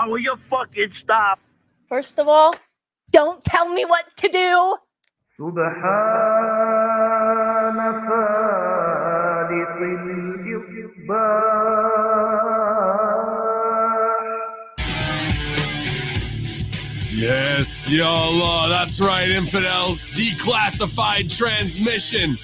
Now will you fucking stop? First of all, don't tell me what to do. سبحان خالق الإصباح Yes, YOLO. That's right, infidels. Declassified transmission.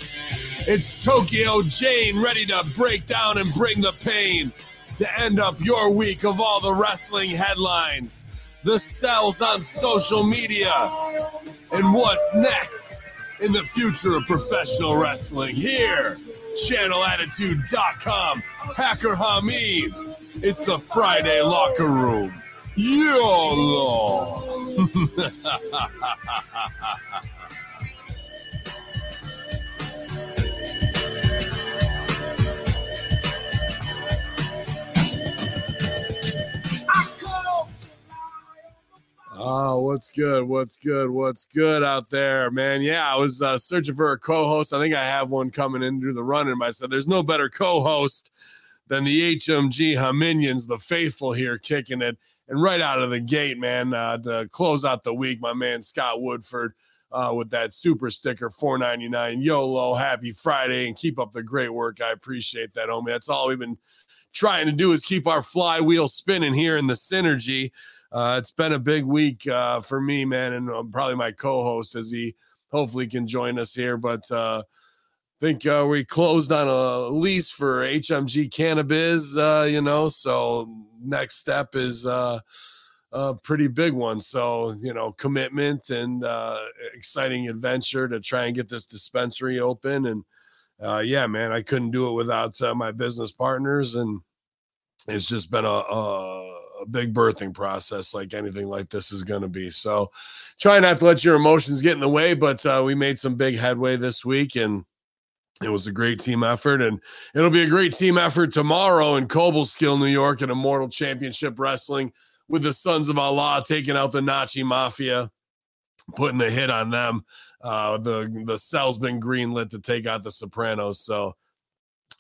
It's Tokyo Jane ready to break down and bring the pain to end up your week of all the wrestling headlines, the cells on social media, and what's next in the future of professional wrestling. Here, channelattitude.com, Hacker Hameen. It's the Friday locker room. YOLO. Oh, what's good? What's good? What's good out there, man? Yeah, I was uh, searching for a co-host. I think I have one coming into the running. I said, "There's no better co-host than the HMG Hominions, the faithful here, kicking it." And right out of the gate, man, uh, to close out the week, my man Scott Woodford uh, with that super sticker, four ninety nine. YOLO, happy Friday, and keep up the great work. I appreciate that, homie. That's all we've been trying to do is keep our flywheel spinning here in the synergy. Uh, it's been a big week uh, for me, man, and um, probably my co-host as he hopefully can join us here. But uh, I think uh, we closed on a lease for HMG Cannabis, uh, you know. So next step is uh, a pretty big one. So you know, commitment and exciting adventure to try and get this dispensary open. And yeah, man, I couldn't do it without my business partners, and it's just been a, a a big birthing process like anything like this is going to be. So try not to let your emotions get in the way, but uh, we made some big headway this week and it was a great team effort and it'll be a great team effort tomorrow in Cobleskill, New York at Immortal Championship Wrestling with the Sons of Allah taking out the Nazi Mafia, putting the hit on them. Uh, the the cell's been greenlit to take out the Sopranos, so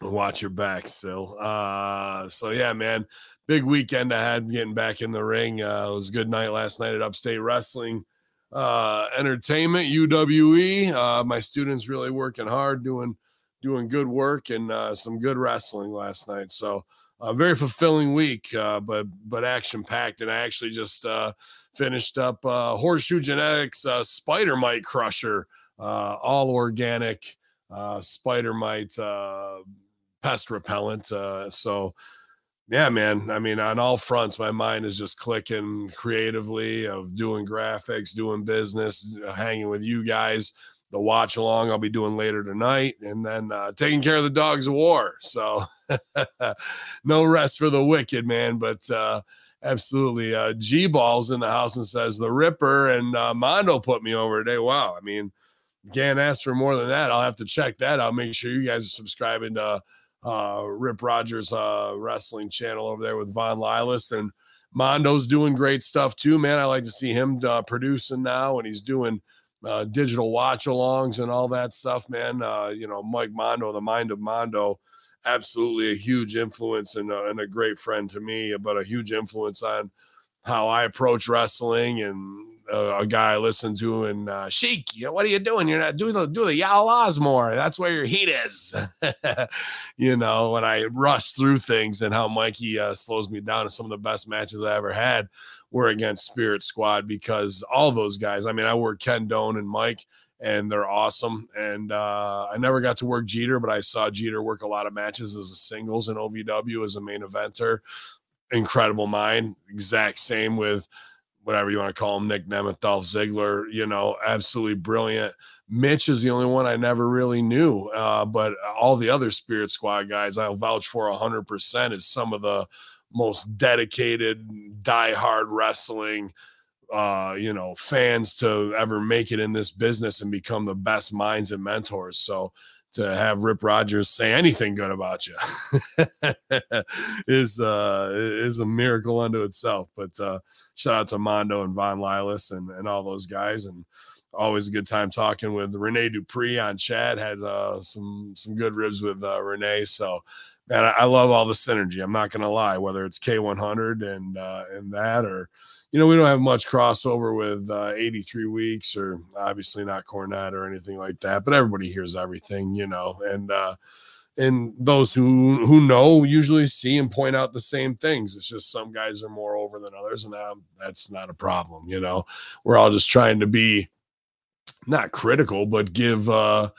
watch your back, Sil. Uh, so yeah, man, big weekend I had getting back in the ring. Uh, it was a good night last night at Upstate Wrestling uh, Entertainment UWE. Uh, my students really working hard, doing doing good work and uh, some good wrestling last night. So a very fulfilling week, uh, but but action packed. And I actually just uh, finished up uh, Horseshoe Genetics uh, Spider Mite Crusher, uh, all organic uh, spider mite uh, pest repellent. Uh, so yeah, man. I mean, on all fronts, my mind is just clicking creatively of doing graphics, doing business, uh, hanging with you guys. The watch along I'll be doing later tonight, and then uh, taking care of the dogs of war. So, no rest for the wicked, man. But uh, absolutely, uh, G Balls in the house and says the Ripper and uh, Mondo put me over today. Wow, I mean, can't ask for more than that. I'll have to check that out. Make sure you guys are subscribing to uh, Rip Rogers uh, wrestling channel over there with Von Lilas and Mondo's doing great stuff too, man. I like to see him uh, producing now, and he's doing uh, digital watch alongs and all that stuff, man. Uh, you know, Mike Mondo, the mind of Mondo, absolutely a huge influence and, uh, and a great friend to me, but a huge influence on how I approach wrestling and uh, a guy I listen to and uh, Sheik, you know, what are you doing? You're not doing the do the Yalas more. That's where your heat is. you know, when I rush through things and how Mikey uh, slows me down. And some of the best matches I ever had were against Spirit Squad because all those guys. I mean, I work Ken Doane and Mike, and they're awesome. And uh, I never got to work Jeter, but I saw Jeter work a lot of matches as a singles in OVW as a main eventer. Incredible mind. Exact same with whatever you want to call him, Nick Nemeth, Dolph Ziggler, you know, absolutely brilliant. Mitch is the only one I never really knew, uh, but all the other Spirit Squad guys I'll vouch for 100% is some of the most dedicated, die-hard wrestling, uh, you know, fans to ever make it in this business and become the best minds and mentors. So to have Rip Rogers say anything good about you is uh is a miracle unto itself. But uh shout out to Mondo and Von Lilas and, and all those guys and always a good time talking with Renee Dupree on chat. Had uh, some some good ribs with uh. So, man, I, I love all the synergy. I'm not gonna lie, whether it's K100 and uh, and that, or you know, we don't have much crossover with uh, 83 weeks, or obviously not Cornette or anything like that. But everybody hears everything, you know, and uh, and those who who know usually see and point out the same things. It's just some guys are more over than others, and that's not a problem. You know, we're all just trying to be not critical, but give uh,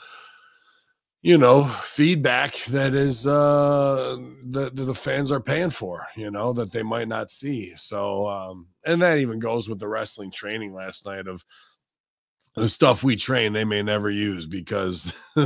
you know feedback that is uh that, the fans are paying for. You know that they might not see. So um, and that even goes with the wrestling training last night of the stuff we train they may never use because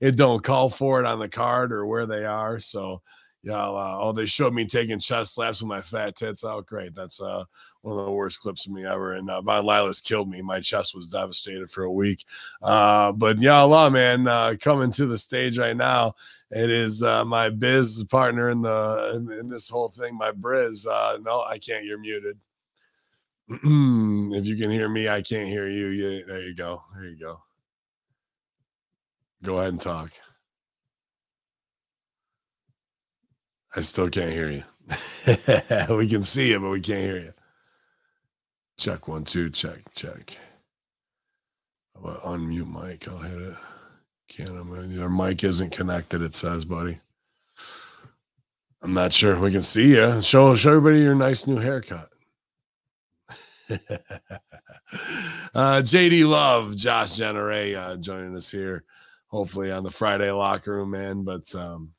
it don't call for it on the card or where they are so yeah uh, oh they showed me taking chest slaps with my fat tits out oh, great that's uh one of the worst clips of me ever and uh, von lilas killed me my chest was devastated for a week uh but yeah allah man uh coming to the stage right now it is uh my biz partner in the in, in this whole thing my briz uh no i can't you're muted if you can hear me, I can't hear you. Yeah, there you go. There you go. Go ahead and talk. I still can't hear you. we can see you, but we can't hear you. Check one, two, check, check. How about unmute mic? I'll hit it. Can't your mic isn't connected, it says, buddy. I'm not sure. We can see you. Show show everybody your nice new haircut. uh, JD Love, Josh Generay uh, joining us here, hopefully on the Friday locker room, man. But um,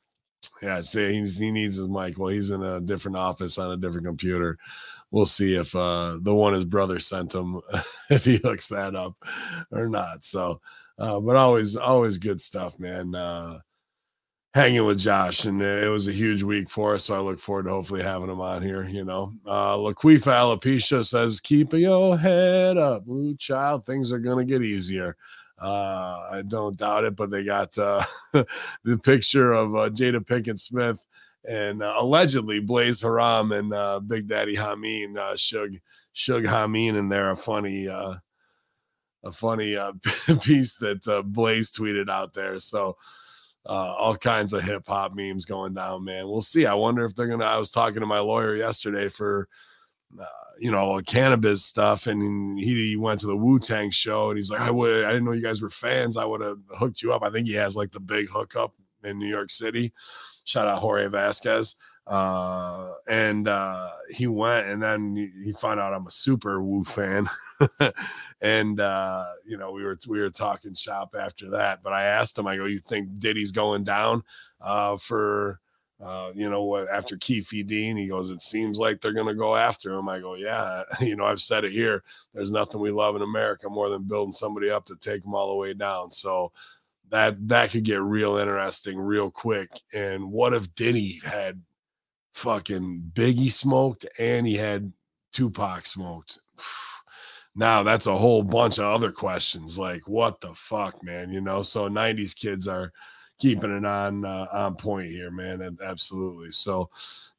yeah, see, he needs his mic. Well, he's in a different office on a different computer. We'll see if uh, the one his brother sent him, if he hooks that up or not. So, uh, but always, always good stuff, man. Uh, hanging with Josh, and it was a huge week for us. So I look forward to hopefully having him on here. You know, uh, Laquifa Alopecia says, "Keep your head up, blue child. Things are gonna get easier." Uh, I don't doubt it, but they got uh, the picture of uh, Jada Pinkett Smith and uh, allegedly Blaze Haram and uh, Big Daddy Hameen, uh, Shug Shug Hameen, and they're a funny. Uh, a funny uh, piece that uh, Blaze tweeted out there. So, uh, all kinds of hip hop memes going down, man. We'll see. I wonder if they're gonna. I was talking to my lawyer yesterday for, uh, you know, cannabis stuff, and he, he went to the Wu Tang show, and he's like, I would, I didn't know you guys were fans. I would have hooked you up. I think he has like the big hookup in New York City. Shout out Jorge Vasquez. Uh, and uh, he went, and then he found out I'm a super Wu fan, and uh, you know we were we were talking shop after that. But I asked him, I go, "You think Diddy's going down uh, for?" Uh, you know what? After Keffe D, he goes. It seems like they're gonna go after him. I go, yeah. You know, I've said it here. There's nothing we love in America more than building somebody up to take them all the way down. So that that could get real interesting real quick. And what if Diddy had fucking Biggie smoked and he had Tupac smoked. Now that's a whole bunch of other questions like what the fuck, man, you know? So 90s kids are keeping it on uh, on point here, man. Absolutely. So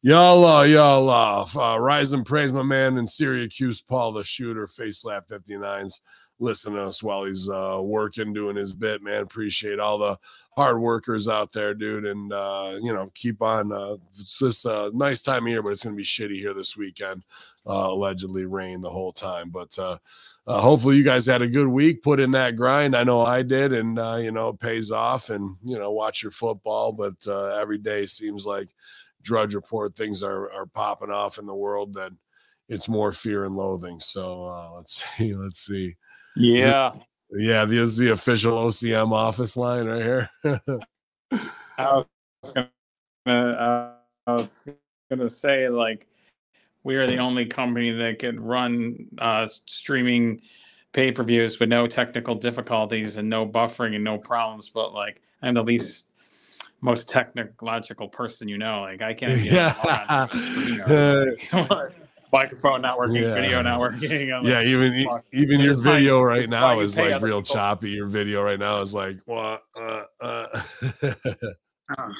y'all uh, y'all uh, uh rise and praise my man in Syracuse, Paul the shooter, face slap 59s listen to us while he's uh, working, doing his bit, man. Appreciate all the hard workers out there, dude. And, uh, you know, keep on. Uh, it's this nice time of year, but it's going to be shitty here this weekend. Uh, allegedly rain the whole time. But uh, uh, hopefully you guys had a good week, put in that grind. I know I did. And, uh, you know, it pays off and, you know, watch your football. But uh, every day seems like Drudge Report things are, are popping off in the world that it's more fear and loathing. So uh, let's see. Let's see. Yeah. It, yeah, this is the official OCM office line right here. I was gonna, uh, I was gonna say like we are the only company that can run uh, streaming pay per views with no technical difficulties and no buffering and no problems. But like, I'm the least most technological person you know. Like, I can't. yeah microphone not working, yeah. video not working. Yeah, even even your video right now is like real people. choppy. Your video right now is like what? Uh, uh. uh,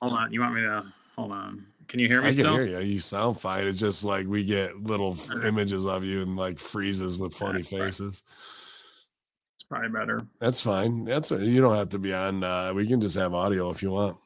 hold on, you want me to hold on? Can you hear me? I can still? hear you. You sound fine. It's just like we get little images of you and like freezes with funny faces. It's probably better. That's fine. That's a, you don't have to be on. Uh, we can just have audio if you want.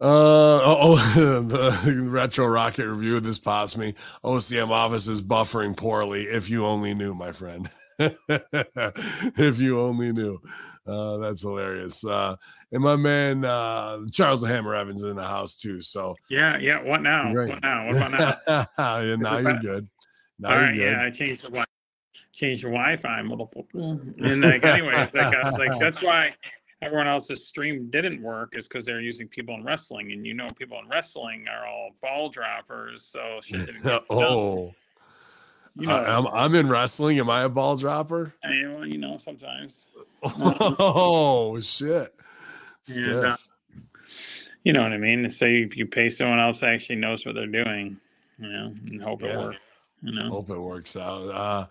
Uh oh, oh the retro rocket review. This pops me. OCM office is buffering poorly. If you only knew, my friend. if you only knew. Uh, that's hilarious. Uh, and my man uh, Charles the Hammer Evans is in the house too. So Yeah, yeah. What now? Right. What now? What about now? yeah, now you're good. Now All good. yeah, I changed the wi- changed the Wi-Fi. And like, anyways, like, I was like, that's why everyone else's stream didn't work is because they're using people in wrestling, and you know, people in wrestling are all ball droppers, so shit didn't get done. You know, I, am I'm in wrestling. Am I a ball dropper? I mean, well, you know, sometimes, Oh shit! And, uh, you know what I mean. Say if you pay someone else that actually knows what they're doing, you know, and hope it Yeah. works. You know, Hope it works out. Uh,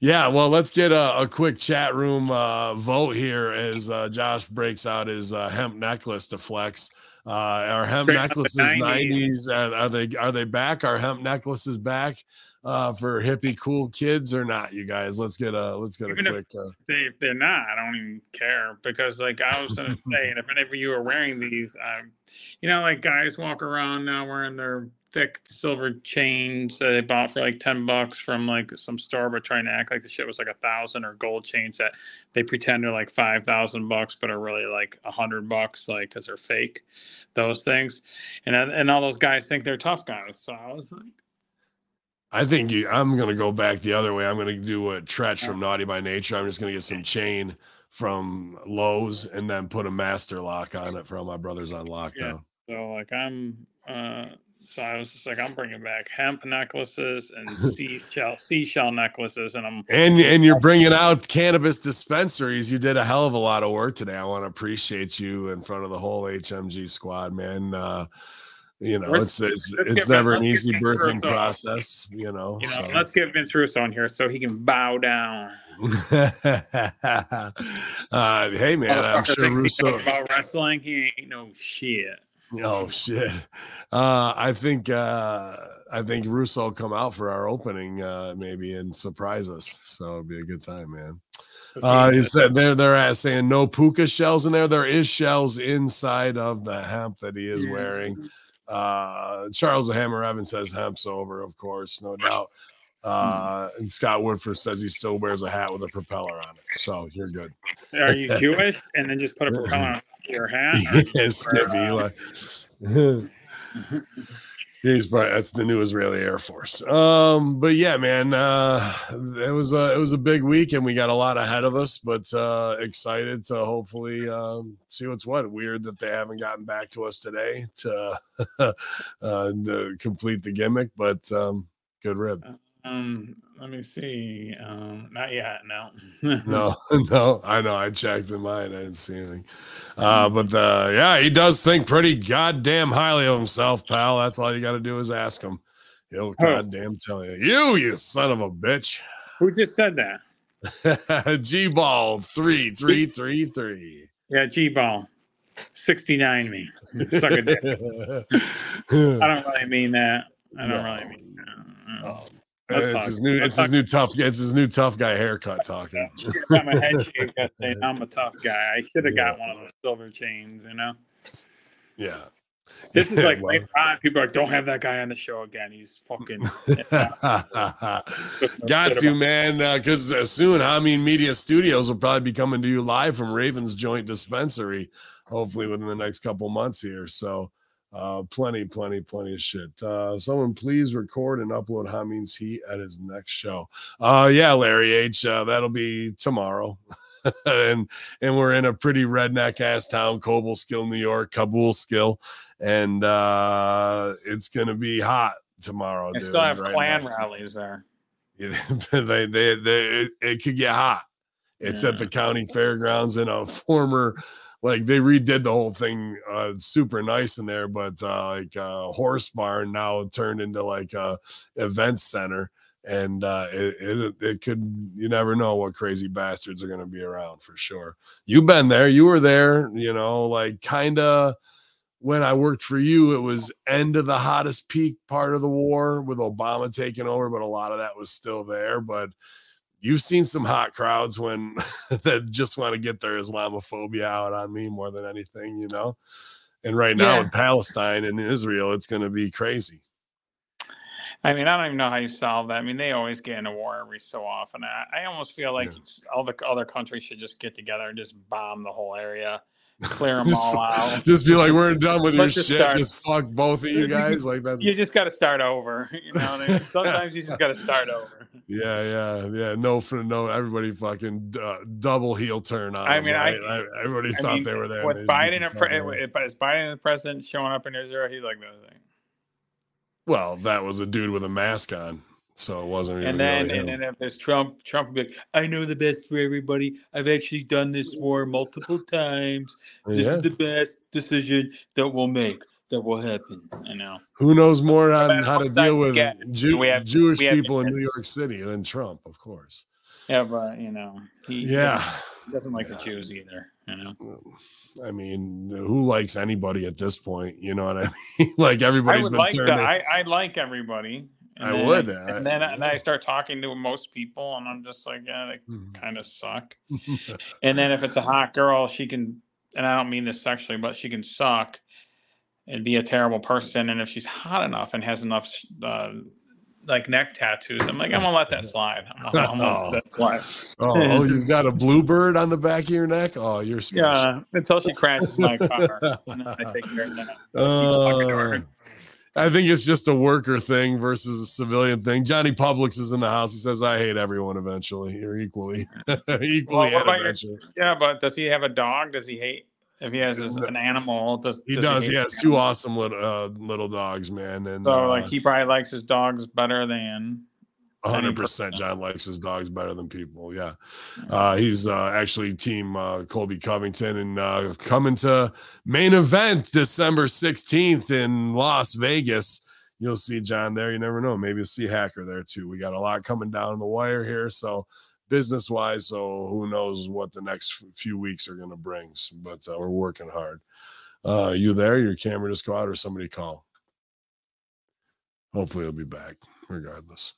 yeah, well, let's get a, a quick chat room uh, vote here as uh, Josh breaks out his uh, hemp necklace to flex. Uh, our hemp Straight necklaces 90s. nineties are, are they are they back? Are hemp necklaces back uh, for hippie cool kids or not? You guys, let's get a let's get a Even if- quick. Uh, they, if they're not, I don't even care because, like, I was gonna say, and if any of you are wearing these, um, you know, like guys walk around now wearing their thick silver chains that they bought for like ten bucks from like some store, but trying to act like the shit was like a thousand or gold chains that they pretend are like five thousand bucks, but are really like a hundred bucks, like because they're fake. Those things, and and all those guys think they're tough guys. So I was like. I think you, I'm going to go back the other way. I'm going to do what Treach from Naughty by Nature. I'm just going to get some chain from Lowe's and then put a master lock on it for all my brothers on lockdown. So like I'm uh so I was just like I'm bringing back hemp necklaces and seashell seashell necklaces and I'm And and you're bringing out cannabis dispensaries. You did a hell of a lot of work today. I want to appreciate you in front of the whole HMG squad, man. Uh, you know, it's it's, it's never back- an easy birthing Russo. process. You know, you know so. let's get Vince Russo on here so he can bow down. uh, hey man, I'm sure Russo. about wrestling. He ain't no shit. Oh shit. Uh I think uh I think Russo will come out for our opening uh maybe and surprise us. So it'll be a good time, man. Uh he said they're they're saying no puka shells in there. There is shells inside of the hemp that he is wearing. Uh Charles the Hammer Evans says hemp's over, of course, no doubt. Uh and Scott Woodford says he still wears a hat with a propeller on it. So you're good. Are you Jewish? And then just put a propeller on your hat? yeah, Skippy. Like, he's probably that's the new Israeli Air Force. Um, but yeah, man, uh, it was a it was a big week, and we got a lot ahead of us. But uh, excited to hopefully um, see what's what. Weird that they haven't gotten back to us today to, uh, to complete the gimmick, but um, good rib. Um, let me see. Um, not yet. No. No, no, I know. I checked in mine. I didn't see anything. Uh, but uh, yeah, he does think pretty goddamn highly of himself, pal. That's all you got to do is ask him. He'll Who? goddamn tell you. You, you son of a bitch. Who just said that? G ball three three three three. Yeah, G ball. 69 me. Suck a dick. I don't really mean that. I don't No. really mean that. Oh, Let's it's talk. his new. It's his new tough. It's his new tough guy haircut talking. got my head. Now I'm a tough guy. I should have Yeah. got one of those silver chains, you know? Yeah. This is like later on, people are like, don't have that guy on the show again. He's fucking. Got to, man. Because uh, soon, I mean, Media Studios will probably be coming to you live from Ravens Joint Dispensary, hopefully within the next couple months here. So, uh, plenty, plenty, plenty of shit. Uh, someone please record and upload Hameen's Heat at his next show. Uh, yeah, Larry H. Uh, that'll be tomorrow. and and we're in a pretty redneck ass town, Cobleskill, New York, Kabul skill, and uh, it's gonna be hot tomorrow. Dude, still have right Klan now. rallies there. Yeah, they, they, they, it, it could get hot. It's at the county fairgrounds in a former, like they redid the whole thing, uh, super nice in there, but uh, like a horse barn now turned into like a event center, and uh, it, it it could you never know what crazy bastards are going to be around for sure. You've been there, you were there, you know, like kind of when I worked for you, it was end of the hottest peak part of the war with Obama taking over, but a lot of that was still there. But you've seen some hot crowds when that just want to get their Islamophobia out on me more than anything, you know. And right now Yeah. with Palestine and Israel, it's going to be crazy. I mean, I don't even know how you solve that. I mean, they always get in a war every so often. I, I almost feel like Yeah. all the other countries should just get together and just bomb the whole area, clear them Just all out. Just be like, we're done with your Let's just shit. start. Just fuck both of you guys. Like that's You just got to start over. You know, I mean? sometimes you just got to start over. Yeah, yeah, yeah. No, for no, everybody fucking uh, double heel turn on. I mean, I- right? everybody I thought mean, they were there. With Biden, pre- if is Biden the president showing up in Israel, he's like the thing. well, that was a dude with a mask on, so it wasn't. And then, really and him. then if there's Trump, Trump would be like, "I know the best for everybody. I've actually done this war multiple times. This Yeah. is the best decision that we'll make. That will happen." I know. Who knows more on matter how to deal with Jew- we have- Jewish we have people in New. York City than Trump, of course. Yeah, but you know, he he Yeah. doesn't, he doesn't like Yeah. the Jews either. You know, I mean, who likes anybody at this point? You know what I mean? like I everybody's would been like to. turning. I, I like everybody. And I then- would, and I- then and yeah. I start talking to most people, and I'm just like, yeah, they Mhm. kind of suck. And then if it's a hot girl, she can, and I don't mean this sexually, but she can suck and be a terrible person. And if she's hot enough and has enough, uh, like neck tattoos, I'm like, I'm gonna let that slide. I'm, gonna- I'm gonna let that slide. oh, oh, you've got a bluebird on the back of your neck. Oh, you're special. Yeah, until she crashes my car, and then I take care of that. Keep talking to her. Uh, I think it's just a worker thing versus a civilian thing. Johnny Publix is in the house. He says, "I hate everyone eventually, or equally, equally Well, what about your- Yeah, but does he have a dog? Does he hate if he has his, an animal? Does He does does. hate He has two awesome little uh, little dogs, man. And So uh, like he probably likes his dogs better than. hundred percent. John likes his dogs better than people. Yeah, uh, he's uh, actually team uh, Colby Covington and uh, coming to main event December sixteenth in Las Vegas. You'll see John there. You never know. Maybe you'll see Hacker there too. We got a lot coming down the wire here. So business wise, so who knows what the next few weeks are going to bring. But uh, we're working hard. Uh, you there? Your camera just go out, or somebody call? Hopefully, he'll be back. Regardless.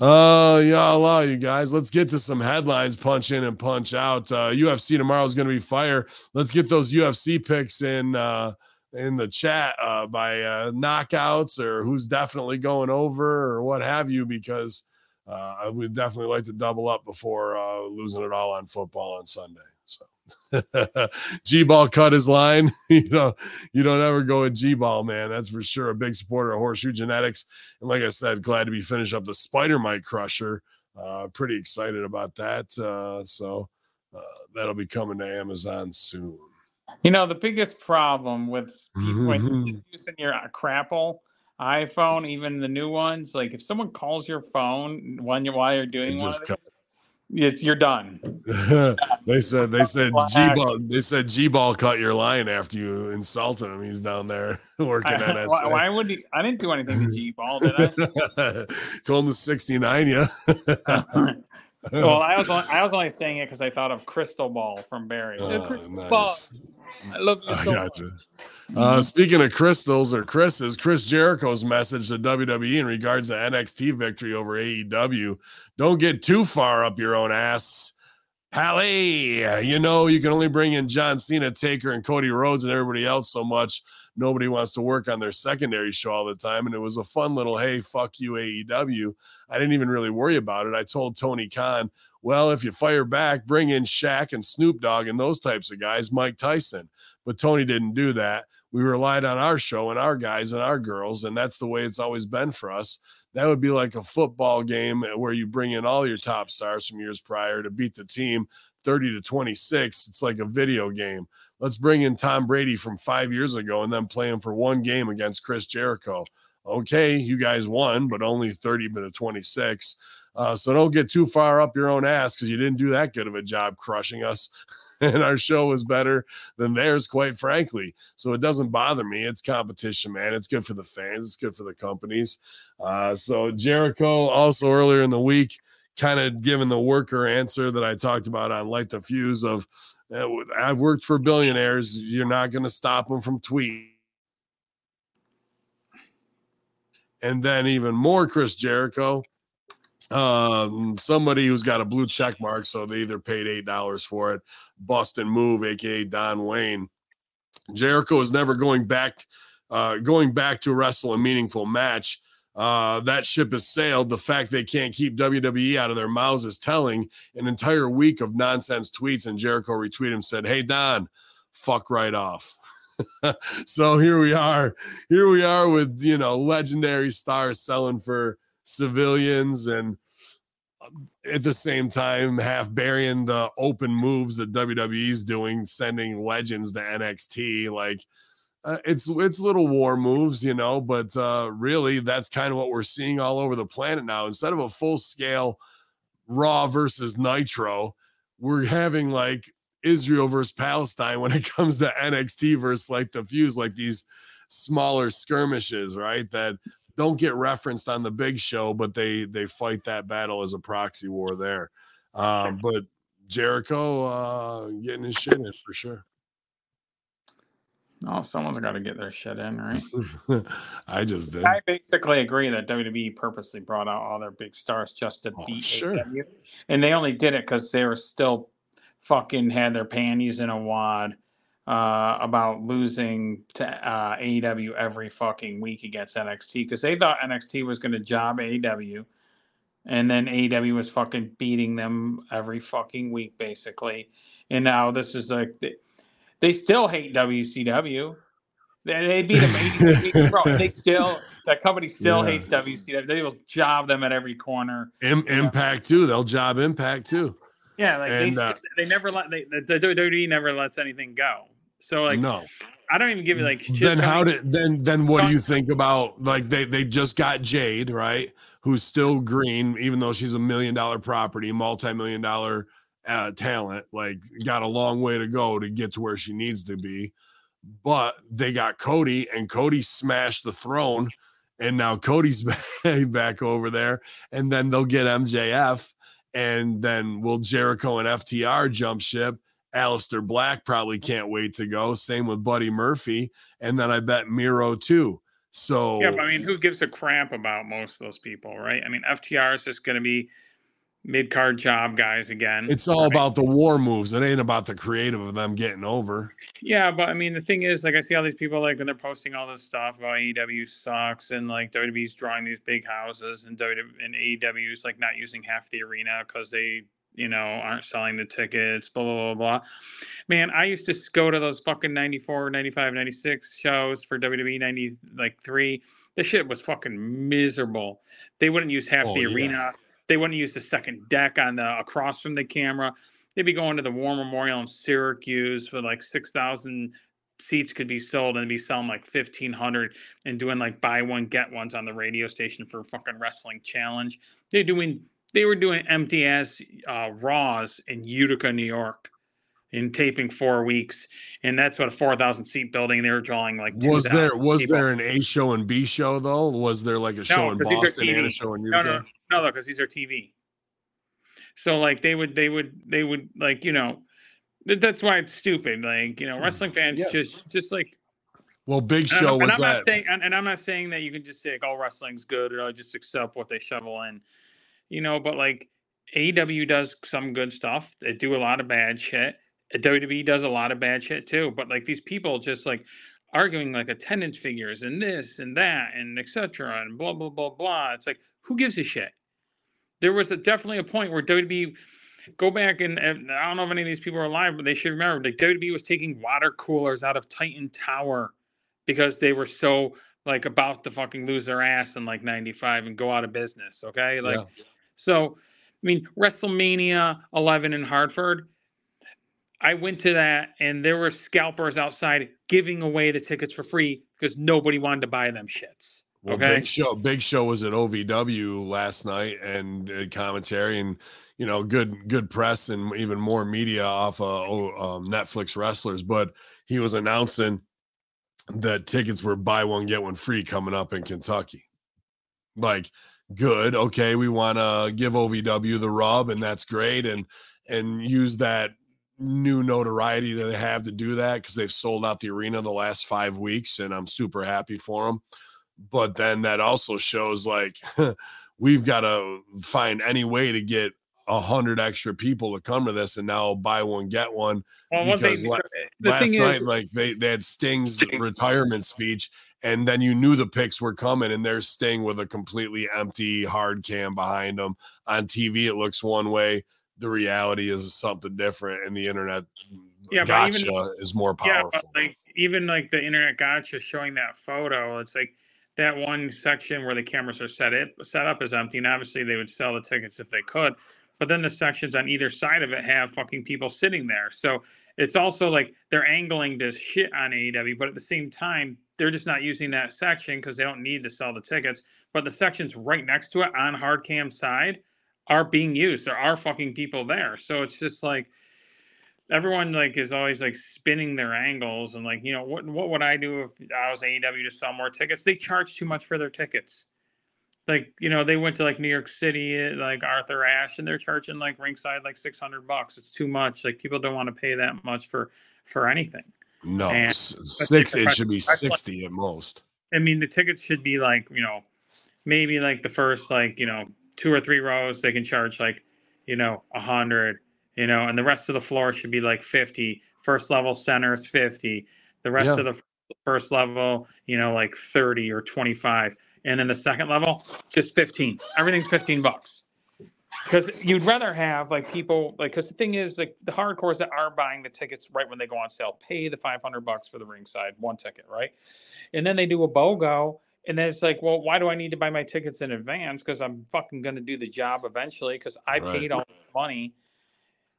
Uh, yeah, Allah, you guys. Let's get to some headlines. Punch in and punch out. Uh, UFC tomorrow is going to be fire. Let's get those UFC picks in uh, in the chat uh, by uh, knockouts or who's definitely going over or what have you, because uh, I would definitely like to double up before uh, losing it all on football on Sunday. So. G ball cut his line. you know, you don't ever go with G ball, man. That's for sure. A big supporter of horseshoe genetics. And like I said, glad to be finished up the spider mite crusher. Uh, pretty excited about that. Uh, so uh, that'll be coming to Amazon soon. You know, the biggest problem with people when Mhm. you're just using your uh, crapple iPhone, even the new ones, like if someone calls your phone when you while you're doing It one, just of cut- these, it's, you're done. they said they said G ball they said G ball cut your line after you insulted him. He's down there working I, at why, why would he? I didn't do anything to G ball, did I? Told him to 69, yeah. well, I was only, I was only saying it because I thought of Crystal Ball from Barry. Uh, Crystal nice. Ball, I love you I so gotcha. Uh, speaking of crystals or Chris's, Chris Jericho's message to WWE in regards to NXT victory over AEW. Don't get too far up your own ass. Pally, you know, you can only bring in John Cena, Taker, and Cody Rhodes and everybody else so much. Nobody wants to work on their secondary show all the time. And it was a fun little, hey, fuck you, AEW. I didn't even really worry about it. I told Tony Khan, well, if you fire back, bring in Shaq and Snoop Dogg and those types of guys, Mike Tyson. But Tony didn't do that. We relied on our show and our guys and our girls. And that's the way it's always been for us. That would be like a football game where you bring in all your top stars from years prior to beat the team 30 to 26. It's like a video game. Let's bring in Tom Brady from five years ago and then play him for one game against Chris Jericho. Okay, you guys won, but only 30 to 26. Uh, so don't get too far up your own ass because you didn't do that good of a job crushing us. and our show was better than theirs, quite frankly. So it doesn't bother me. It's competition, man. It's good for the fans. It's good for the companies. Uh, so Jericho also earlier in the week, kind of given the worker answer that I talked about on Light the Fuse of uh, I've worked for billionaires. You're not going to stop them from tweeting. And then even more Chris Jericho um, somebody who's got a blue check mark, so they either paid eight dollars for it. Boston Move, aka Don Wayne. Jericho is never going back, uh, going back to wrestle a meaningful match. Uh, that ship has sailed. The fact they can't keep WWE out of their mouths is telling. An entire week of nonsense tweets, and Jericho retweeted him said, "Hey Don, fuck right off." so here we are. Here we are with you know legendary stars selling for civilians and um, at the same time half burying the open moves that WWE's doing, sending legends to NXT. Like uh, it's it's little war moves, you know, but uh, really that's kind of what we're seeing all over the planet now. Instead of a full scale Raw versus Nitro, we're having like Israel versus Palestine when it comes to NXT versus like the fuse, like these smaller skirmishes, right? That don't get referenced on the big show, but they they fight that battle as a proxy war there. Um, but Jericho uh, getting his shit in for sure. Oh, someone's got to get their shit in, right? I just did. I basically agree that WWE purposely brought out all their big stars just to Oh, beat sure. AEW. And they only did it because they were still fucking had their panties in a wad uh, about losing to uh, AEW every fucking week against NXT because they thought NXT was going to job AEW. And then AEW was fucking beating them every fucking week, basically. And now this is like, they, they still hate WCW. They, they beat them. bro, they still, that company still Yeah. hates WCW. They will job them at every corner. Im- impact too. They'll job Impact too. Yeah, like And, they, uh, they never let they, the, the WWE never lets anything go. So like no. I don't even give you like shit then how did then then what do you think about like they they just got Jade right who's still green even though she's a million dollar property multi-million dollar uh, talent like got a long way to go to get to where she needs to be. But they got Cody and Cody smashed the throne and now Cody's back, back over there and then they'll get MJF and then will Jericho and FTR jump ship Aleister Black probably can't wait to go. Same with Buddy Murphy. And then I bet Miro too. So Yeah, but I mean, who gives a crap about most of those people, right? I mean, FTR is just going to be mid card job guys again. it's all right? about the war moves. It ain't about the creative of them getting over. Yeah, but I mean, the thing is, like, I see all these people like when they're posting all this stuff about AEW sucks and like WWE's drawing these big houses and WWE and AEW's like not using half the arena because they, you know, aren't selling the tickets, blah, blah, blah, blah. Man, I used to go to those fucking 94, 95, 96 shows for WWE 90, like three. The shit was fucking miserable. They wouldn't use half Oh, the yeah. arena. They wouldn't use the second deck on the across from the camera they'd be going to the War Memorial in Syracuse for like six thousand seats could be sold and be selling like fifteen hundred and doing like buy one get ones on the radio station for fucking wrestling challenge. They're doing they were doing empty ass uh, Raws in Utica, New York, in taping four weeks, and that's what a four thousand seat building. They were drawing like Was there was people. there an A show and B show though? Was there like a show in 'cause these are Boston and a show in No, Utica? no, no, no, because these are TV. So like they would, they would, they would like you know, th- that's why it's stupid. Like you know, wrestling fans Yeah. just just like. Well, Big And Show I'm, and was I'm that. not saying, and, and I'm not saying that you can just say like, "Oh, wrestling's good," or "I just accept what they shovel in," you know. But like, AEW does some good stuff. They do a lot of bad shit. WWE does a lot of bad shit too. But like these people just like arguing like attendance figures and this and that and etc. and blah blah blah blah. It's like who gives a shit? There was a, definitely a point where WWE go back and, and I don't know if any of these people are alive, but they should remember like WWE was taking water coolers out of Titan Tower because they were so like about to fucking lose their ass in like 95 and go out of business. Okay. Like, Yeah. So I mean, WrestleMania 11 in Hartford, I went to that and there were scalpers outside giving away the tickets for free because nobody wanted to buy them shits. Well, Okay. Big Show, Big Show was at OVW last night and did commentary and you know good good press and even more media off of oh, um, Netflix wrestlers. But he was announcing that tickets were buy one get one free coming up in Kentucky. Like, good, okay, we want to give OVW the rub, and that's great, and and use that new notoriety that they have to do that because they've sold out the arena the last five weeks, and I'm super happy for them but then that also shows like we've got to find any way to get a hundred extra people to come to this and now buy one get one Well, one thing, because la- eh, the last thing night is, like they, they had sting's retirement speech and then you knew the picks were coming and they're staying with a completely empty hard cam behind them on tv it looks one way the reality is something different and the internet Yeah, gotcha even- is more yeah, powerful but like even like the internet gotcha showing that photo, it's like that one section where the cameras are set it set up is empty, and obviously they would sell the tickets if they could. But then the sections on either side of it have fucking people sitting there. So it's also like they're angling this shit on AEW, but at the same time, they're just not using that section because they don't need to sell the tickets. But the sections right next to it on hard cam side are being used. There are fucking people there. So it's just like everyone like is always like spinning their angles and like you know what what would I do if I was AEW to sell more tickets? They charge too much for their tickets. Like you know they went to like New York City like Arthur Ashe and they're charging like ringside like six hundred bucks. It's too much. Like people don't want to pay that much for for anything. No and- six it should be like- 60 at most I mean, the tickets should be like, you know, maybe like the first like, you know, two or three rows, they can charge like, you know, a hundred, you know, and the rest of the floor should be like 50. First level center is 50. The rest Yeah. of the first level, you know, like 30 or 25. And then the second level, just 15. Everything's 15 bucks. Because you'd rather have like people like because the thing is like the hardcores that are buying the tickets right when they go on sale pay the 500 bucks for the ringside one ticket right and then they do a BOGO, and then it's like, well, why do I need to buy my tickets in advance? Because I'm fucking going to do the job eventually. Because I Right. paid all the money,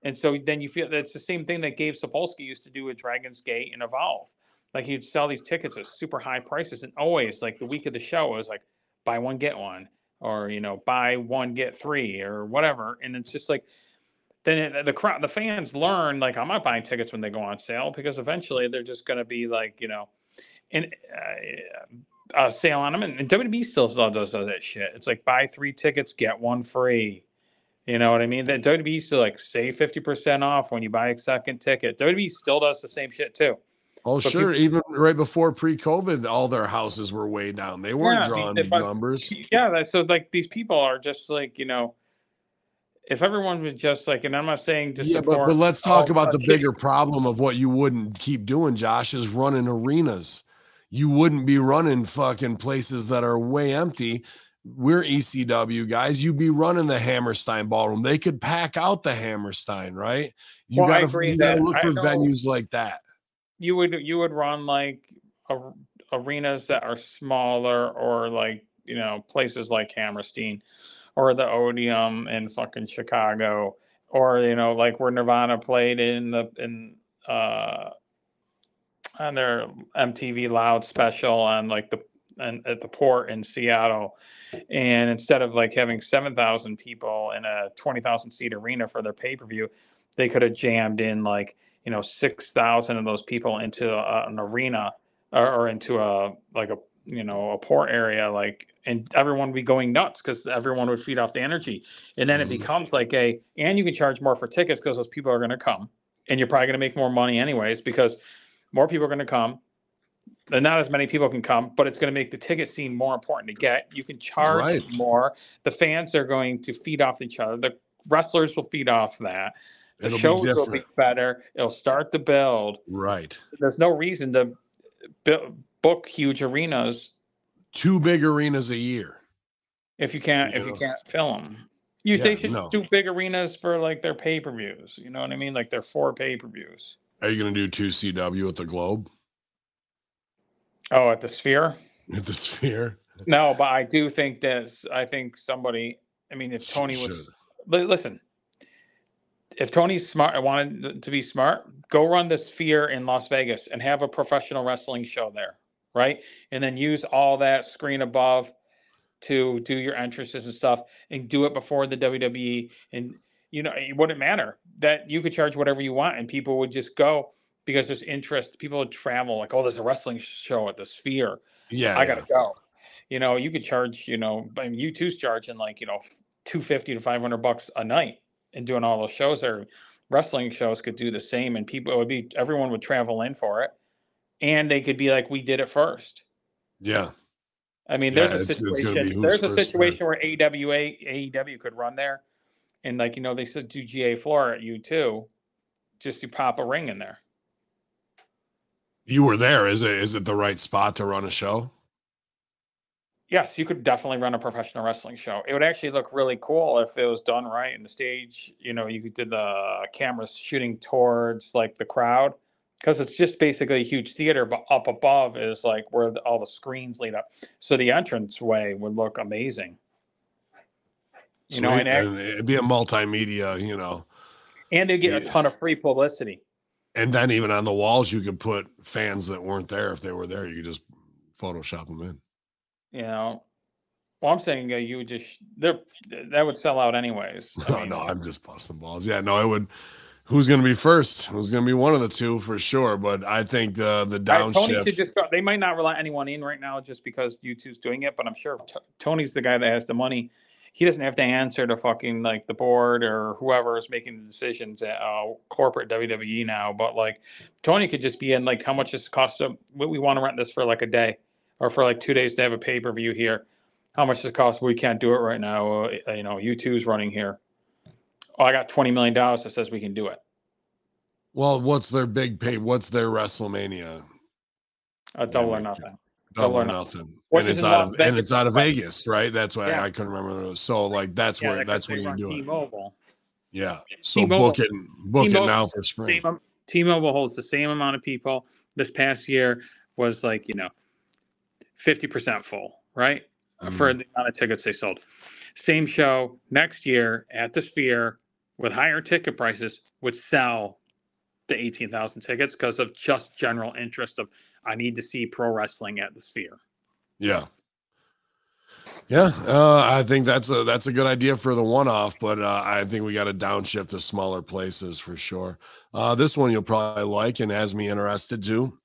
and so then you feel that's the same thing that Gabe Sapolsky used to do with Dragon's Gate and Evolve. Like he'd sell these tickets at super high prices, and always like the week of the show it was like buy one get one, or you know buy one get three, or whatever. And it's just like then it, the crowd, the fans learn like I'm not buying tickets when they go on sale because eventually they're just going to be like you know and uh, uh, sale on them. And, and WWE still still does, does that shit. It's like buy three tickets, get one free. You know what I mean? That WWE still like save fifty percent off when you buy a second ticket. WWE still does the same shit too. Oh But sure even right before pre-covid all their houses were way down they weren't Yeah, drawing numbers Yeah, so like these people are just like you know, if everyone was just like, and I'm not saying to yeah, but, but let's talk about the bigger problem of what you wouldn't keep doing, Josh, is running arenas. You wouldn't be running fucking places that are way empty. We're ECW guys. You'd be running the Hammerstein ballroom. They could pack out the Hammerstein, right? You Well, agree that- look for venues like that. You would you would run like a, arenas that are smaller or like you know places like Hammerstein or the Odeum in fucking Chicago or you know like where Nirvana played in the in uh on their MTV Loud special on like the and at the port in Seattle. And instead of like having 7,000 people in a 20,000 seat arena for their pay-per-view they could have jammed in like you know six thousand of those people into a, an arena or, or into a like a you know a poor area like and everyone would be going nuts because everyone would feed off the energy. And then it Mhm. becomes like a and you can charge more for tickets because those people are going to come. And you're probably going to make more money anyways because more people are going to come. And not as many people can come but it's going to make the ticket scene more important to get. You can charge Right. more. The fans are going to feed off each other. The wrestlers will feed off that the It'll be shows will be better. It'll start to build. Right. There's no reason to bu- book huge arenas Two big arenas a year. if you can't if you can't fill them. You Yeah, they should no. do big arenas for like their pay per views. You know what I mean? Like their four pay per views. Are you gonna do two CW at the Globe? Oh, at the Sphere. At the Sphere? No, but I do think that I think somebody. I mean, if Tony was, listen, if Tony's smart, I wanted to be smart, go run the Sphere in Las Vegas and have a professional wrestling show there, right? And then use all that screen above to do your entrances and stuff, and do it before the WWE. And you know, it wouldn't matter that you could charge whatever you want, and people would just go because there's interest. People would travel, like, oh, there's a wrestling show at the Sphere. Yeah. I yeah. gotta go. You know, you could charge, you know, I mean, U2's charging like, you know, 250 to 500 bucks a night and doing all those shows or Wrestling shows could do the same and people it would be, everyone would travel in for it. And they could be like, we did it first. Yeah. I mean, Yeah, there's a it's- it's situation. There's a there. situation where AWA AEW could run there, and like you know, they said do GA floor at U2, just to pop a ring in there. You were there. Is it is it the right spot to run a show? Yes, you could definitely run a professional wrestling show. It would actually look really cool if it was done right. And the stage, you know, you could do the cameras shooting towards like the crowd because it's just basically a huge theater, but up above is like where the, all the screens lead up. So the entrance way would look amazing. You know, and, and it'd be a multimedia, you know. and they get a ton of free publicity. And then even on the walls, you could put fans that weren't there. If they were there, you could just Photoshop them in. You know, well, I'm saying uh, you would just there that would sell out anyways. I No, mean, no, I'm just busting balls. Yeah, no, it would. Who's going to be first? Who's going to be one of the two for sure? But I think the the I- Tony should downshift. just go. They might not rely anyone in right now just because YouTube's doing it, but I'm sure if T- Tony's the guy that has the money. He doesn't have to answer to fucking like the board or whoever is making the decisions at uh, corporate WWE now. But like Tony could just be in like how much this costs. To, we, we want to rent this for like a day or for like two days to have a pay per view here. How much does it cost? We can't do it right now. Uh, you know, U2's running here. Oh, I got twenty million dollars that says we can do it. well, what's their big pay? What's their WrestleMania? A double or nothing. Double or or no- nothing. And it's out of and Vegas, it's out of right? Vegas, right? That's why Yeah. I couldn't remember. those. So like that's Yeah, where that's they where you run do it. T-Mobile. Yeah. So T-Mobile- book it book it now for spring. T-Mobile holds the same amount of people. This past year was like you know, fifty percent full, right? For Mhm. the amount of tickets they sold. Same show next year at the Sphere with higher ticket prices would sell the eighteen thousand tickets because of just general interest of I need to see pro wrestling at the Sphere. Yeah. Yeah, uh, I think that's a that's a good idea for the one off, but uh, I think we got to downshift to smaller places for sure. Uh, this one you'll probably like and has me interested too.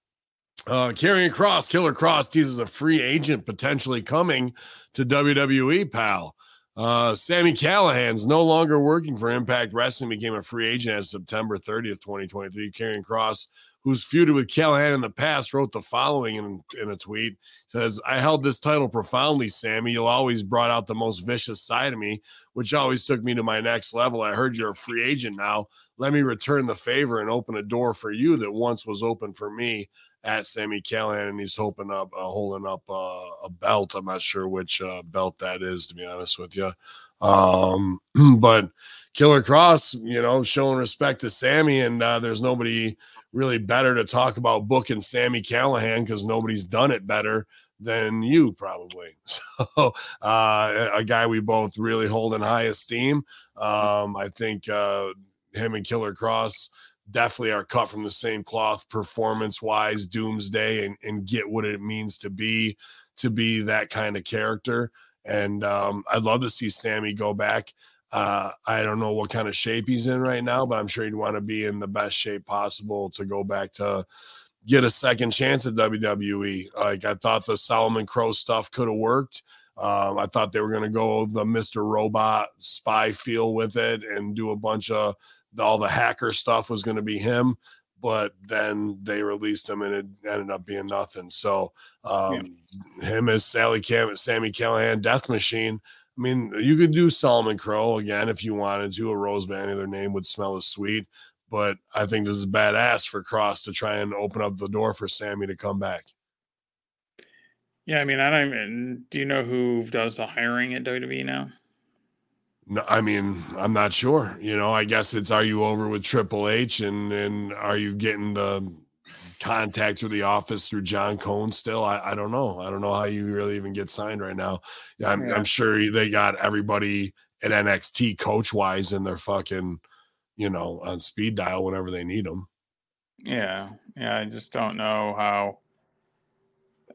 Uh, Karrion Kross, Killer Kross teases a free agent potentially coming to WWE, pal. Uh, Sami Callihan's no longer working for Impact Wrestling, became a free agent as September 30th, 2023. Karrion Kross, who's feuded with Callihan in the past, wrote the following in, in a tweet says, I held this title profoundly, Sami. You always brought out the most vicious side of me, which always took me to my next level. I heard you're a free agent now. Let me return the favor and open a door for you that once was open for me at Sami Callihan. And he's hoping up, uh, holding up uh, a belt. I'm not sure which uh, belt that is, to be honest with you. Um, but Killer Kross, you know, showing respect to Sami, and uh, there's nobody really better to talk about booking Sami Callihan because nobody's done it better than you probably. So uh, a guy we both really hold in high esteem. Um, I think uh, him and Killer Cross definitely are cut from the same cloth performance wise doomsday and, and get what it means to be to be that kind of character and um, i'd love to see sammy go back uh, I don't know what kind of shape he's in right now, but I'm sure he'd want to be in the best shape possible to go back to get a second chance at WWE. Like I thought the Solomon Crowe stuff could have worked. Um, I thought they were going to go the Mr. Robot spy feel with it and do a bunch of all the hacker stuff was going to be him, but then they released him and it ended up being nothing. So um, him as Sally Cam, Sami Callihan, Death Machine. I mean, you could do Solomon Crowe again if you wanted to. A rose band, their name would smell as sweet. But I think this is badass for Kross to try and open up the door for Sami to come back. Yeah, I mean, I don't even. Do you know who does the hiring at WWE now? No, I mean, I'm not sure. You know, I guess it's are you over with Triple H and and are you getting the contact through the office through John Cone still? I, I don't know. I don't know how you really even get signed right now. I'm, Yeah. I'm sure they got everybody at NXT coach wise in their fucking, you know, on speed dial whenever they need them. Yeah, yeah. I just don't know how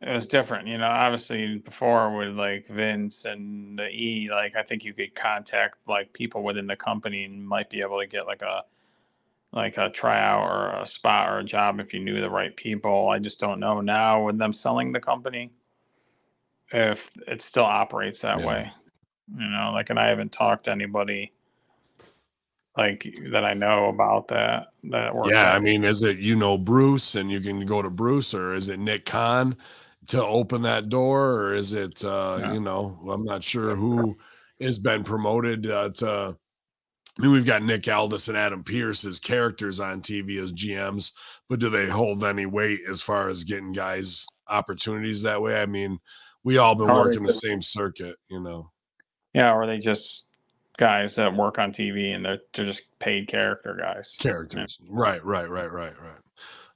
it was different. You know, obviously before with like Vince and the E, like I think you could contact like people within the company and might be able to get like a like a tryout or a spot or a job if you knew the right people. I just don't know now with them selling the company if it still operates that Yeah. way. You know, like and I haven't talked to anybody like that I know about that that works. Yeah, at I mean, is it you know Bruce and you can go to Bruce, or is it Nick Khan? To open that door, or is it uh, Yeah. you know, I'm not sure who has been promoted uh, to I mean, we've got Nick Aldis and Adam Pearce as characters on TV as GMs, but do they hold any weight as far as getting guys opportunities that way? I mean, we all been Or working the same circuit, you know. Yeah, or they just guys that work on TV and they're they're just paid character guys. characters. Right, right, right, right, right.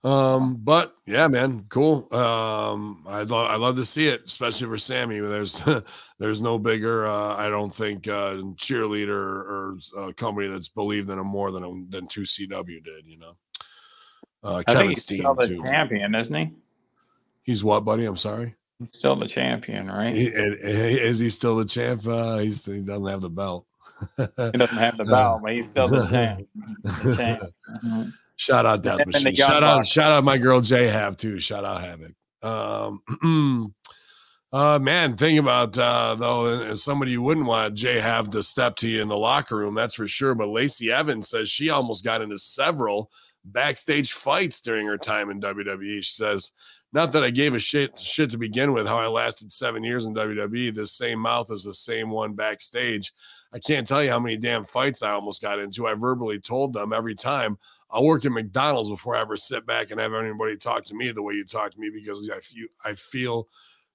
Um, but yeah, man, cool. Um, I'd love, I love to see it, especially for Sami. There's, there's no bigger, uh, I don't think, uh, cheerleader or a company that's believed in him more than than 2CW did. You know, uh, I Kevin think he's Steen still the too. champion, isn't he? He's what, buddy? I'm sorry. He's still the champion, right? He, is he still the champ? Uh, he's, he doesn't have the belt. He doesn't have the belt, but he's still the champ. The champ. Mhm. Shout out Death And Machine. Shout out, shout out my girl Jay Have too. Shout out Havoc. Um, uh, man, think about uh, though, somebody you wouldn't want Jay Have to step to you in the locker room, that's for sure. But Lacey Evans says she almost got into several backstage fights during her time in WWE. She says, "Not that I gave a shit shit to begin with. How I lasted seven years in WWE. This same mouth is the same one backstage." I can't tell you how many damn fights I almost got into. I verbally told them every time I'll work at McDonald's before I ever sit back and have anybody talk to me the way you talk to me because I feel I feel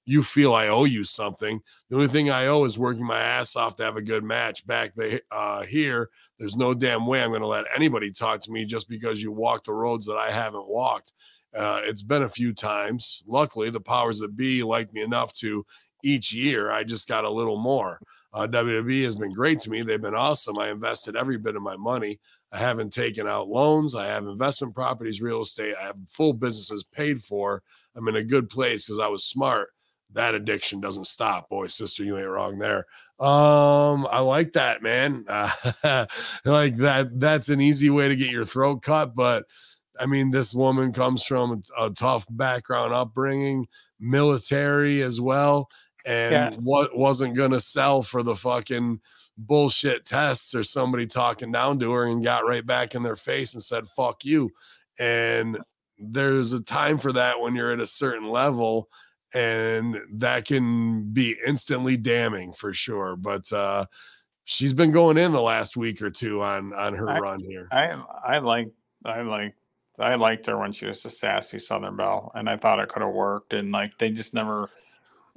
you feel I owe you something. The only thing I owe is working my ass off to have a good match back. Uh, here, there's no damn way I'm going to let anybody talk to me just because you walk the roads that I haven't walked. Uh, it's been a few times. Luckily, the powers that be like me enough to each year. I just got a little more. Uh, WWE has been great to me. They've been awesome. I invested every bit of my money. I haven't taken out loans. I have investment properties, real estate. I have full businesses paid for. I'm in a good place because I was smart. That addiction doesn't stop. Boy, sister, you ain't wrong there. Um, I like that, man. Uh, like that. That's an easy way to get your throat cut. But I mean, this woman comes from a, a tough background, upbringing, military as well, and Yeah. what wasn't gonna sell for the fucking bullshit tests or somebody talking down to her and got right back in their face and said fuck you and there's a time for that when you're at a certain level and that can be instantly damning for sure but uh she's been going in the last week or two on on her I- run here I I like I like I liked her when she was a sassy Southern Belle, and I thought it could have worked. And like they just never,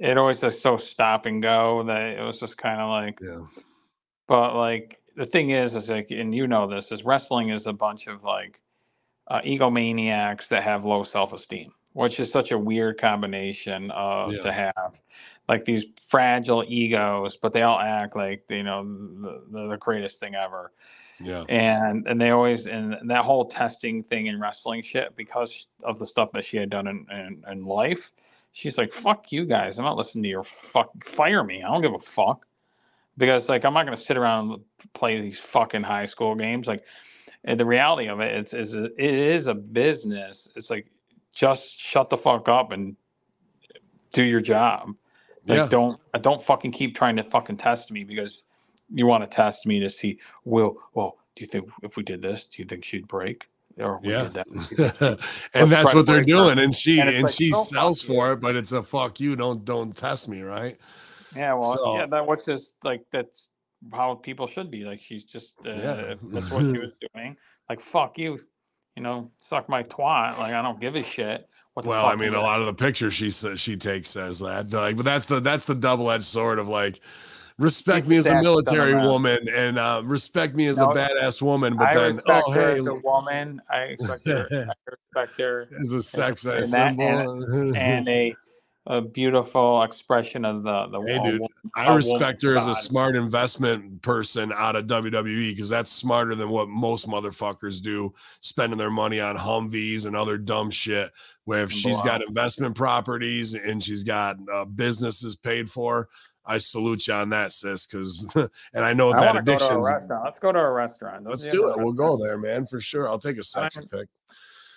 it always just so stop and go that it was just kind of like. yeah But like the thing is, is like, and you know this, is wrestling is a bunch of like uh, egomaniacs that have low self esteem, which is such a weird combination uh, Yeah. to have. Like these fragile egos, but they all act like you know the, the, the greatest thing ever yeah and and they always and that whole testing thing in wrestling shit because of the stuff that she had done in, in, in life she's like fuck you guys i'm not listening to your fuck fire me i don't give a fuck because like i'm not going to sit around and play these fucking high school games like eh, the reality of it it's is it is a business it's like just shut the fuck up and do your job like yeah don't don't fucking keep trying to fucking test me because you want to test me to see will well do you think if we did this do you think she'd break or we Yeah. did that do you think- and that's what they're break her. doing and she And and, like, she "No, fuck sells you." for it but it's a fuck you don't don't test me right yeah well So- yeah that which is like that's how people should be like she's just uh, Yeah. that's what she was doing like fuck you you know suck my twat like i don't give a shit what the well i mean a lot of the pictures she says she takes says that like but that's the that's the double-edged sword of like respect me as a military woman and uh respect me as No, a badass woman but I then respect oh her hey as a woman. I expect her. I respect her as a sex and that- symbol and a, a beautiful expression of the the Hey, dude, wo- I a respect her woman's as a smart investment person out of WWE because that's smarter than what most motherfuckers do, spending their money on Humvees and other dumb shit. Where if she's got investment properties and she's got uh, businesses paid for, I salute you on that, sis. Because and I know I that want to go to a addiction. restaurant. Let's go to a restaurant. Let's Doesn't do it. a We'll go there, man, for sure. I'll take a sexy I'm- pick.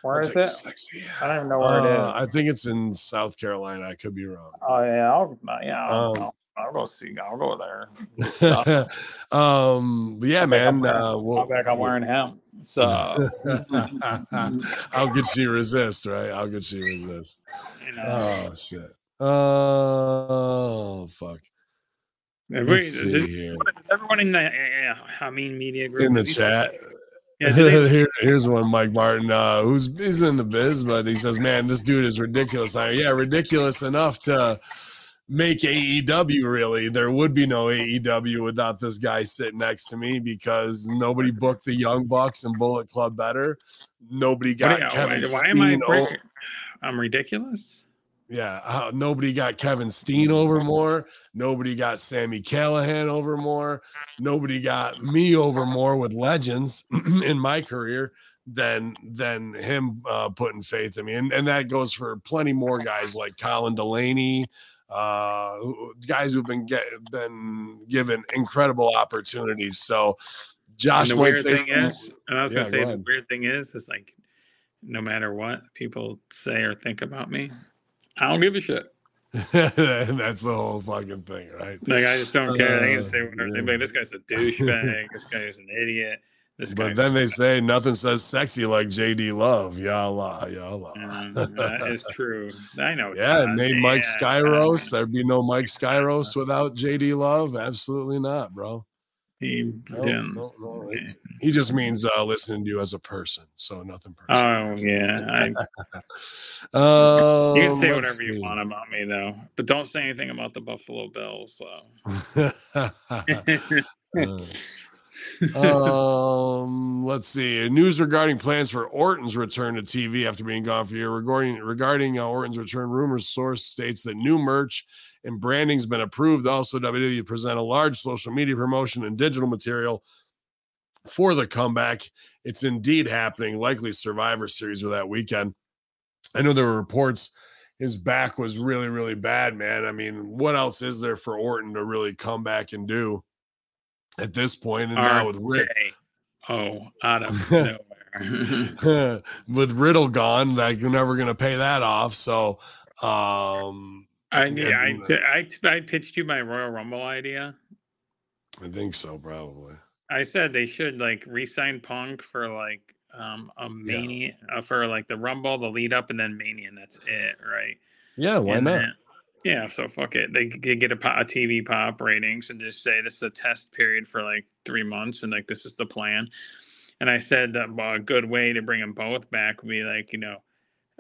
Where is it? Sexy. I don't even know where it is. Uh, I think it's in South Carolina. I could be wrong. Oh yeah, I'll, yeah, I'll, Um, I'll, I'll go see. I'll go there. um, but yeah, I'm man. wearing- Uh, we'll, I'll back. I'm wearing him. So How could she resist, right? How could she resist? you know, Oh shit. Oh fuck. See does, here. does everyone in the uh, I mean media group In the chat. Yeah, they- Here, here's one, Mike Martin, uh, who's he's in the biz, but he says, "Man, this dude is ridiculous." I, yeah, ridiculous enough to make AEW. Really, there would be no AEW without this guy sitting next to me because nobody booked the Young Bucks and Bullet Club better. Nobody what got do you- Kevin why, why am I? Steen. o- brick- I'm ridiculous. Yeah, uh, nobody got Kevin Steen over more. Nobody got Sami Callihan over more. Nobody got me over more with legends in my career than than him uh, putting faith in me, and and that goes for plenty more guys like Colin Delaney, uh, guys who've been get been given incredible opportunities. So, Josh and the weird thing is, and I was Yeah, gonna say go the weird thing is, is like no matter what people say or think about me, I don't give a shit. that's the whole fucking thing, right? Like I just don't care. They Uh, can say whatever. yeah. Like, this guy's a douchebag. this guy's an idiot. This But then they say nothing says sexy like JD Love. Ya Allah, ya Um, that is true. I know. yeah, made Mike Yeah, Skyros. There'd be no Mike Skyros without JD Love. Absolutely not, bro. He No, didn't. no, no. He just means uh, listening to you as a person. So nothing personal. Oh yeah, I, Um, you can say let's whatever you want about me though, but don't say anything about the Buffalo Bills. So. um, let's see. News regarding plans for Orton's return to TV after being gone for a year. Regarding regarding uh, Orton's return, rumors source states that new merch and branding's been approved. Also, WWE present a large social media promotion and digital material for the comeback. It's indeed happening. Likely Survivor Series with that weekend. I know there were reports his back was really, really bad, man. I mean, what else is there for Orton to really come back and do at this point? And now with Rick, Oh, out of nowhere. with Riddle gone, like you're never gonna pay that off. So um I, yeah, I, And, t- I, t- I pitched you my Royal Rumble idea. I think so, probably. I said they should like re-sign Punk for like um a mania uh, for like the Rumble, the lead up, and then Mania, and that's it, right? Yeah, why And not? then- yeah, so fuck it. They could get a, po- a TV pop ratings and just say this is a test period for like three months, and like this is the plan. And I said that well, a good way to bring them both back would be like you know,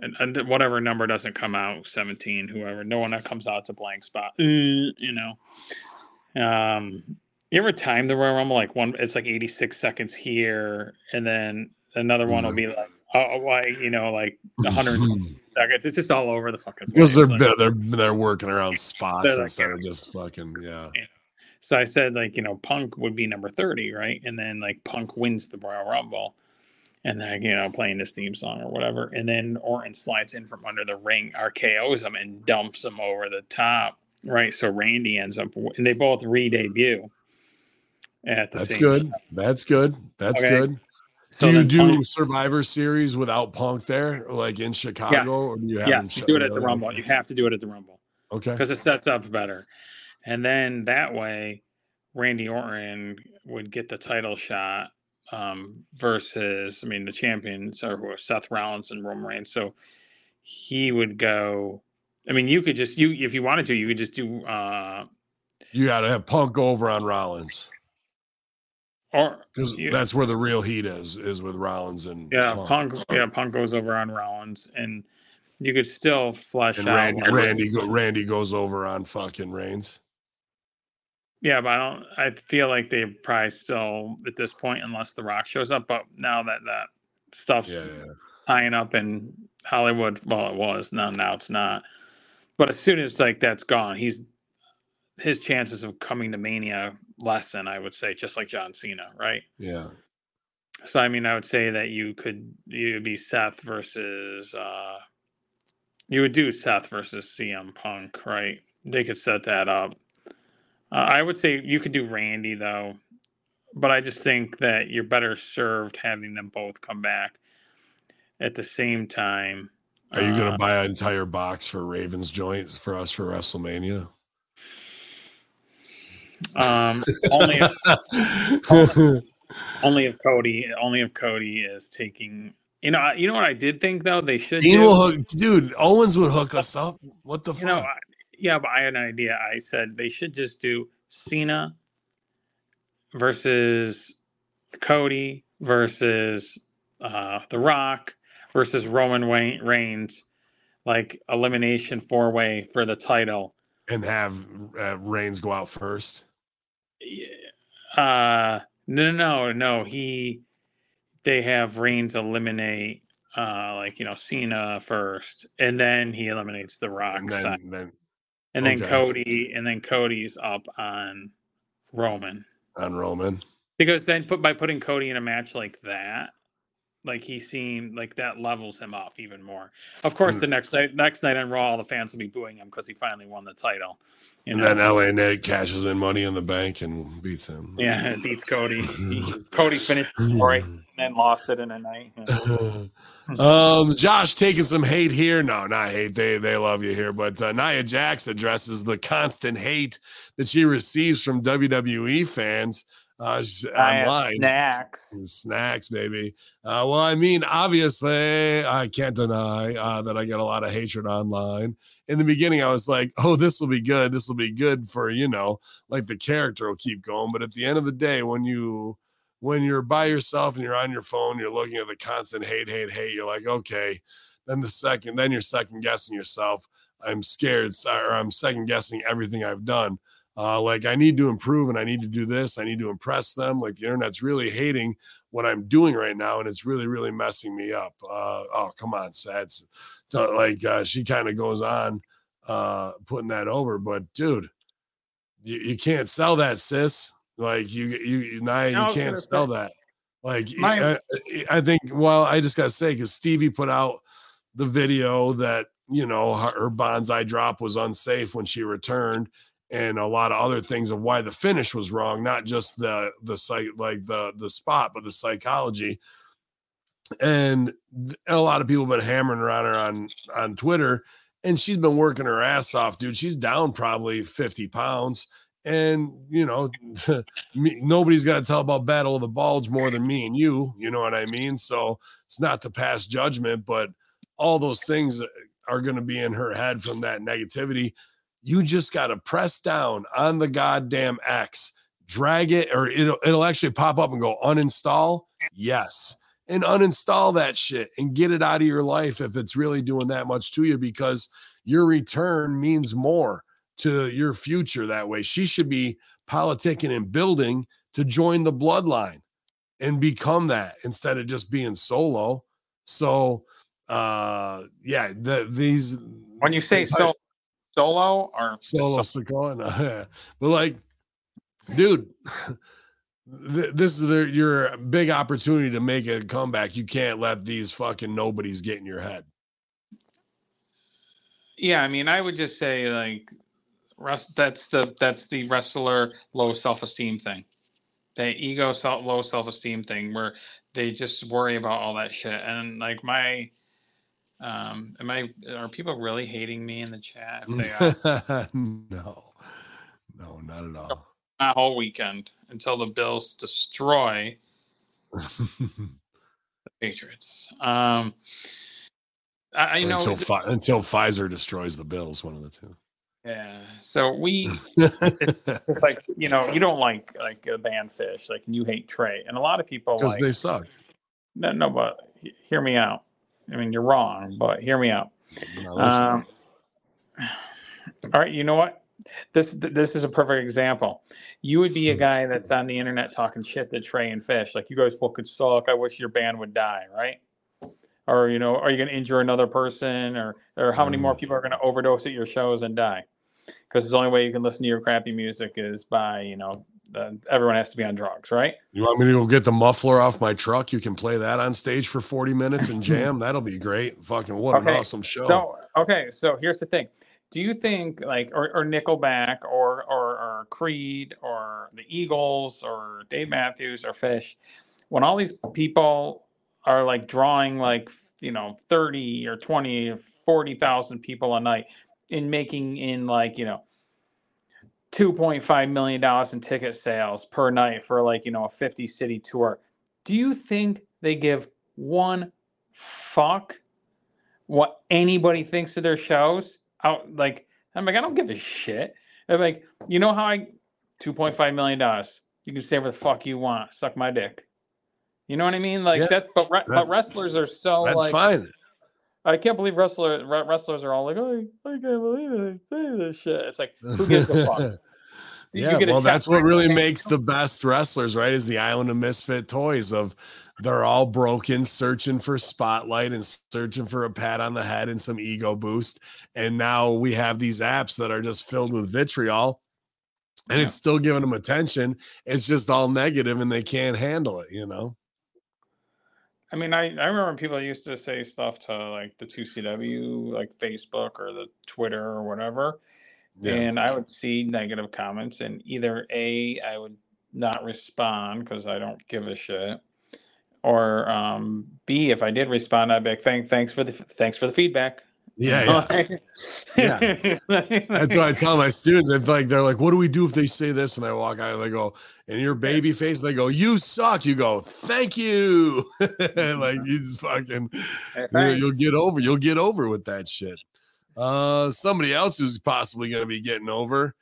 and, and whatever number doesn't come out, seventeen, whoever, no one that comes out, it's a blank spot. Uh, you know, um, you ever time the Royal Rumble like one? It's like eighty six seconds here, and then another one will be like, oh, why you know, like hundred seconds. It's just all over the fucking. Because they're. Like- they're they're working around spots like, instead of just fucking yeah. So I said like you know Punk would be number thirty, right? And then like Punk wins the Royal Rumble, and then you know playing this theme song or whatever, and then Orton slides in from under the ring, RKO's him, and dumps him over the top, right? So Randy ends up, and they both re-debut. At the That's same good. time. That's good. That's Okay. good. So do you do Punk- Survivor Series without Punk there, like in Chicago, Yes. or do you have yes, you do it at the? Rumble. You have to do it at the Rumble. Okay. because it sets up better. And then that way, Randy Orton would get the title shot um, versus, I mean, the champions are who are Seth Rollins and Roman Reigns. So he would go. I mean, you could just you if you wanted to, you could just do uh, You got to have Punk over on Rollins or because that's where the real heat is is with Rollins and yeah, Punk. Yeah, Punk goes over on Rollins, and you could still flesh And out. Randy, like- Randy, go, Randy goes over on fucking Reigns. Yeah, but I don't. I feel like they probably still at this point, unless The Rock shows up. But now that that stuff's Yeah, yeah. tying up in Hollywood, well, it was now. Now it's not. But as soon as like that's gone, he's his chances of coming to Mania lessen. I would say, just like John Cena, right? yeah. So I mean, I would say that you could you would be Seth versus uh you would do Seth versus CM Punk, right? They could set that up. Uh, I would say you could do Randy though, but I just think that you're better served having them both come back at the same time. Are you Uh, gonna buy an entire box for Ravens joints for us for WrestleMania? Um, only if, only if Cody only if Cody is taking. You know, you know what I did think though they should Dean do. will hook, dude. Owens would hook us up. What the you fuck? I- Yeah, but I had an idea. I said they should just do Cena versus Cody versus uh, The Rock versus Roman Wayne Reigns, like elimination four way for the title. and have uh, Reigns go out first. Uh, no, no, no. He, they have Reigns eliminate, uh, like you know Cena first, and then he eliminates The Rock, And then, then and then okay. Cody, and then Cody's up on Roman. on Roman. Because then put by putting Cody in a match like that, like he seemed like that levels him off even more. Of course, Mm. the next night next night on Raw, all the fans will be booing him because he finally won the title. You And then LA Knight cashes in money in the bank and beats him. yeah, beats Cody. Cody finished the story and then lost it in a night. um, Josh taking some hate here. No, not hate. They they love you here, but uh, Nia Jax addresses the constant hate that she receives from WWE fans uh, online. Snacks. Snacks, baby. Uh, well, I mean, obviously, I can't deny uh, that I get a lot of hatred online. In the beginning, I was like, "Oh, this will be good. This will be good for you know, like the character will keep going." But at the end of the day, when you when you're by yourself and you're on your phone, you're looking at the constant hate, hate, hate. You're like, okay. Then the second, then you're second guessing yourself. I'm scared, or I'm second guessing everything I've done. Uh, like I need to improve and I need to do this. I need to impress them. Like the internet's really hating what I'm doing right now, and it's really, really messing me up. Uh, oh, come on, Sats. Like uh, she kind of goes on uh, putting that over, but dude, you, you can't sell that, sis. Like you, you, you, I you can't sell say- that. Like My- I, I think. Well, I just gotta say because Stevie put out the video that you know her, her Banzai drop was unsafe when she returned and a lot of other things of why the finish was wrong not just the the site like the the spot but the psychology. And a lot of people have been hammering around her on on twitter and she's been working her ass off dude. She's down probably 50 pounds and you know nobody's got to tell about battle of the bulge more than me and you you know what i mean? So it's not to pass judgment but all those things uh, are going to be in her head from that negativity you just got to press down on the goddamn X, drag it, or it'll it'll actually pop up and go uninstall. Yes, and uninstall that shit and get it out of your life if it's really doing that much to you because your return means more to your future that way. She should be politicking and building to join the bloodline and become that instead of just being solo. So uh yeah, the these When you say so, solo or solo Sikoa, no, but like, dude, this is the, your big opportunity to make a comeback. You can't let these fucking nobodies get in your head. Yeah, I mean, I would just say like, that's the that's the wrestler low self esteem thing, the ego self low self esteem thing, where they just worry about all that shit. And like my, um, am I are people really hating me in the chat? If they are, no, no, not at all. my whole weekend until the Bills destroy the Patriots. Um, I, I know. until, Pfi- until Pfizer destroys the Bills, one of the two. Yeah. So we it's like you know you don't like like a band Phish like you hate Trey and a lot of people Because like they suck. no no but hear me out. I mean you're wrong but hear me out. Um, all right, you know what? This this is a perfect example. You would be a guy that's on the internet talking shit to Trey and Phish, like you guys fucking suck. I wish your band would die, right? Or you know, are you going to injure another person, or or how many more people are going to overdose at your shows and die? Because the only way you can listen to your crappy music is by you know, uh, everyone has to be on drugs, right? You want me to go get the muffler off my truck? You can play that on stage for 40 minutes and jam. That'll be great. Fucking what an awesome show. So okay, so here's the thing. Do you think like or, or Nickelback or, or or Creed or the Eagles or Dave Matthews or Phish, when all these people are like drawing like you know 30 or 20 or 40,000 people a night in making in like you know 2.5 million dollars in ticket sales per night for like you know a 50 city tour. Do you think they give one fuck what anybody thinks of their shows out like I'm like, I don't give a shit. I'm like, you know how I, two point five million dollars. You can say whatever the fuck you want. Suck my dick. You know what I mean? Like Yeah, that. But re- that- but wrestlers are so That's like. fine. I can't believe wrestler re- wrestlers are all like, oh, I can't believe it. Say this shit. It's like, who gives a fuck? Yeah, well, that's what really makes the best wrestlers, right? Is the island of misfit toys of they're all broken, searching for spotlight and searching for a pat on the head and some ego boost. And now we have these apps that are just filled with vitriol, and Yeah. it's still giving them attention. It's just all negative, and they can't handle it. You know? I mean, I, I remember people used to say stuff to like the 2CW, like Facebook or the Twitter or whatever. Yeah. And I would see negative comments, and either A, I would not respond because I don't give a shit. Or um, B, if I did respond, I'd be like, Thank, thanks for the thanks for the feedback. Yeah, yeah. That's what I tell my students. If like they're like, "What do we do if they say this?" And I walk out, and they go, "And your baby face." And They go, "You suck." You go, "Thank you." like you just fucking, Hey, you- you'll get over. You'll get over with that shit. Uh, somebody else who's possibly going to be getting over.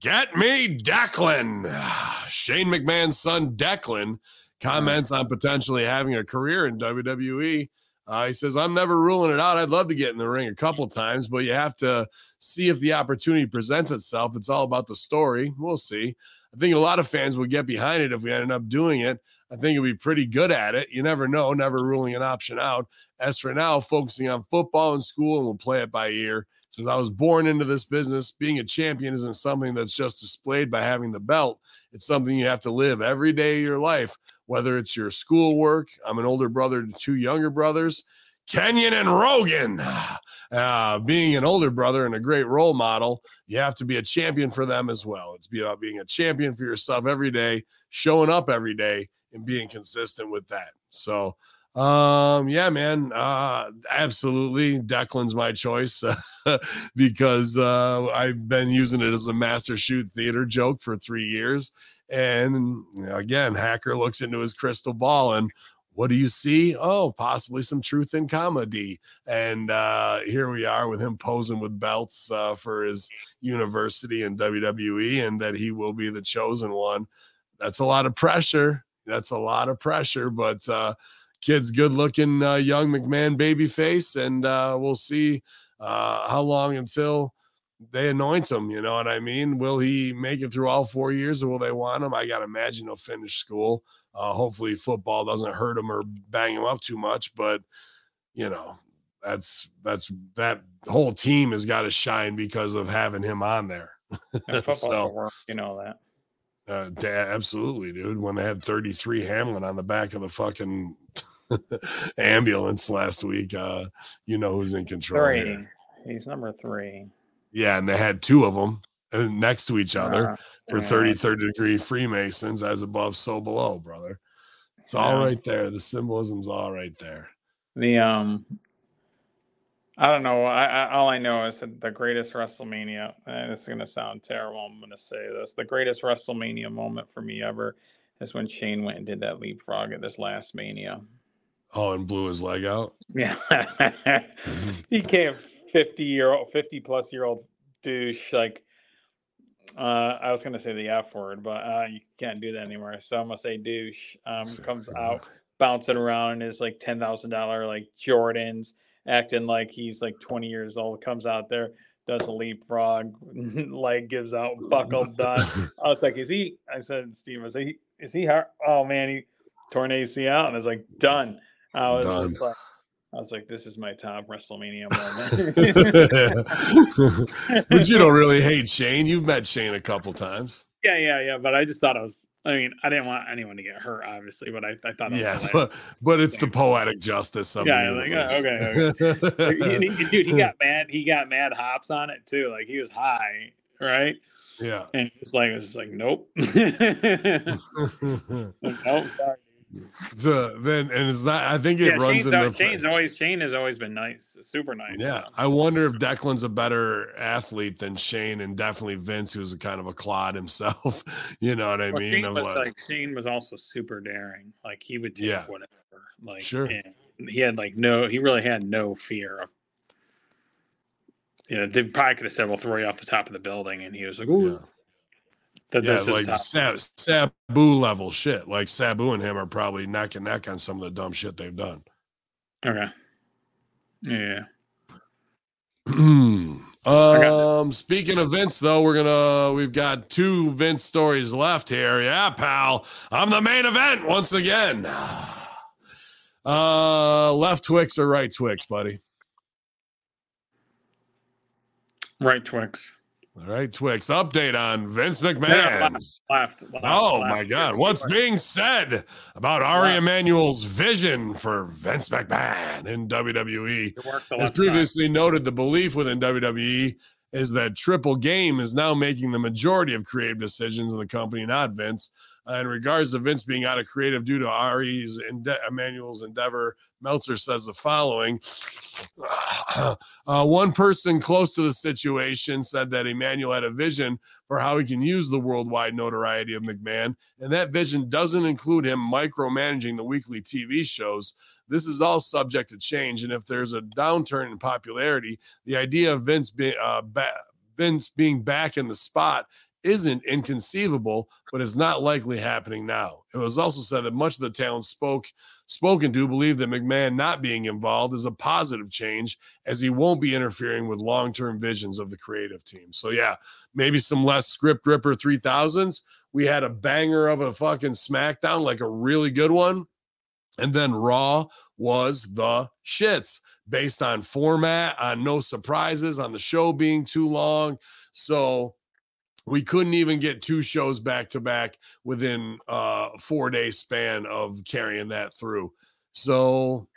Get me Declan. Shane McMahon's son Declan comments on potentially having a career in WWE. Uh, he says, I'm never ruling it out. I'd love to get in the ring a couple times, but you have to see if the opportunity presents itself. It's all about the story. We'll see. I think a lot of fans would get behind it if we ended up doing it. I think it'd be pretty good at it. You never know, never ruling an option out. As for now, focusing on football and school, and we'll play it by ear. Since I was born into this business, being a champion isn't something that's just displayed by having the belt. It's something you have to live every day of your life, whether it's your schoolwork. I'm an older brother to two younger brothers, Kenyon and Rogan. Uh, being an older brother and a great role model, you have to be a champion for them as well. It's about being a champion for yourself every day, showing up every day, and being consistent with that. So, um, yeah, man, uh, absolutely. Declan's my choice because uh, I've been using it as a master shoot theater joke for three years. And again, Hacker looks into his crystal ball and what do you see? Oh, possibly some truth in comedy. And uh, here we are with him posing with belts uh, for his university and WWE, and that he will be the chosen one. That's a lot of pressure. That's a lot of pressure, but uh, kid's good looking, uh, young McMahon baby face, and uh, we'll see uh, how long until they anoint him. You know what I mean? Will he make it through all four years, or will they want him? I got to imagine he'll finish school. Uh, hopefully, football doesn't hurt him or bang him up too much, but you know, that's that's that whole team has got to shine because of having him on there. Football So- work, you know that. Uh, absolutely, dude. When they had 33 Hamlin on the back of the fucking ambulance last week, uh, you know who's in control. Three. here. He's number three. Yeah, and they had two of them next to each other Uh, for yeah. 30 degree Freemasons, as above, so below, brother. It's all Yeah. right there. The symbolism's all right there. The um, I don't know. I, I all I know is that the greatest WrestleMania. And it's gonna sound terrible. I'm gonna say this. The greatest WrestleMania moment for me ever is when Shane went and did that leapfrog at this last Mania. Oh, and blew his leg out. Yeah, he came fifty year old, fifty plus year old douche. Like, uh, I was gonna say the F word, but uh, you can't do that anymore. So I'm gonna say douche. Um, comes out bouncing around in his like ten thousand dollar like Jordans, acting like he's like twenty years old. Comes out there, does a leapfrog, leg gives out, buckled done. I was like, is he? I said, Steve, is he? Is he hurt? Oh man, he torn ACL, and I was like, done. I was Done. just like, I was like, this is my top WrestleMania moment. but you don't really hate Shane. You've met Shane a couple times. yeah, yeah, yeah. But I just thought I was. I mean, I didn't want anyone to get hurt, obviously, but I, I thought was Yeah, but, but it's the poetic justice of it. Yeah, like, uh, universe. Like, and he- dude, he got mad. He got mad hops on it too. Like he was high, right? yeah. And it's like it's like, nope, nope. Sorry. So then, and it's not. I think it Yeah, runs Shane's, in the. Shane's always Shane has always been nice, super nice. Yeah, I wonder if Declan's a better athlete than Shane, and definitely Vince, who's a kind of a clod himself. You know what I Well, mean? Shane was like- like Shane was also super daring. Like he would take Yeah. whatever. Like Sure. he had like no. He really had no fear of. you know, they probably could have said, "We'll throw you off the top of the building," and he was like, Yeah. That, Yeah, like Sab, Sabu level shit. Like Sabu and him are probably neck and neck on some of the dumb shit they've done. okay. Yeah. um, speaking of Vince, though, we're gonna we've got two Vince stories left here. Yeah, pal, I'm the main event once again. Uh, left Twix or right Twix, buddy? Right, Twix. All right, Twix. Update on Vince McMahon's. Left. left Oh my God! What's being said about Ari. Emanuel's vision for Vince McMahon in WWE? As side. previously noted, the belief within WWE is that Triple Game is now making the majority of creative decisions in the company, not Vince. Uh, in regards to Vince being out of creative due to Ari's and Emanuel's endeavor, Meltzer says the following. Uh, one person close to the situation said that Emmanuel had a vision for how he can use the worldwide notoriety of McMahon, and that vision doesn't include him micromanaging the weekly TV shows. This is all subject to change, and if there's a downturn in popularity, the idea of Vince being uh, ba- Vince being back in the spot isn't inconceivable, but it's not likely happening now. It was also said that much of the talent spoke spoken to believe that McMahon not being involved is a positive change, as he won't be interfering with long-term visions of the creative team. So yeah, maybe some less script ripper 3000s. We had a banger of a fucking SmackDown, like a really good one. And then Raw was the shits based on format, on no surprises, on the show being too long. So we couldn't even get two shows back to back within uh four day span of carrying that through. So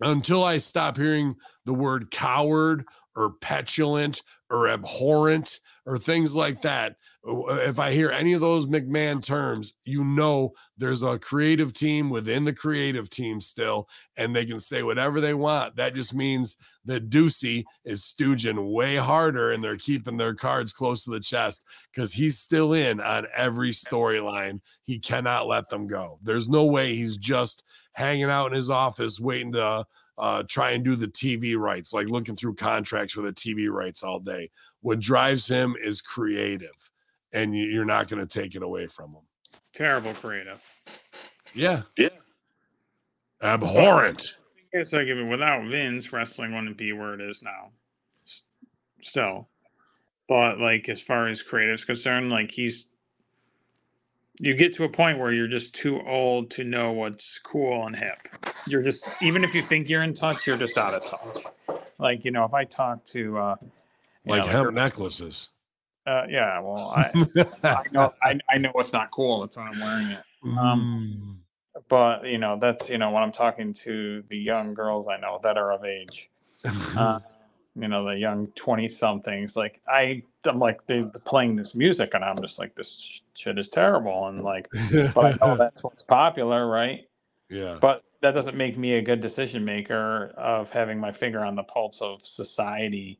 until I stop hearing the word coward or petulant or abhorrent or things like that, if I hear any of those McMahon terms, you know there's a creative team within the creative team still, and they can say whatever they want. That just means that Ducey is stooging way harder and they're keeping their cards close to the chest because he's still in on every storyline. He cannot let them go. There's no way he's just hanging out in his office waiting to uh, try and do the TV rights, like looking through contracts for the TV rights all day. What drives him is creative, and you- you're not going to take it away from them. Terrible creative. Yeah. Yeah. Abhorrent. I guess like if it- without Vince, wrestling wouldn't be where it is now. Still, but like as far as creative's concerned, like he's, you get to a point where you're just too old to know what's cool and hip. You're just even if you think you're in touch, you're just out of touch. Like you know, if I talk to, uh, Like know, hemp necklaces. Uh, yeah, well, I, I know, I, I know it's not cool. That's why I'm wearing it. Um, but you know that's you know when i'm talking to the young girls i know that are of age uh, you know the young 20 somethings like i i'm like they are playing this music and i'm just like this shit is terrible and like but i know that's what's popular right yeah. but that doesn't make me a good decision maker of having my finger on the pulse of society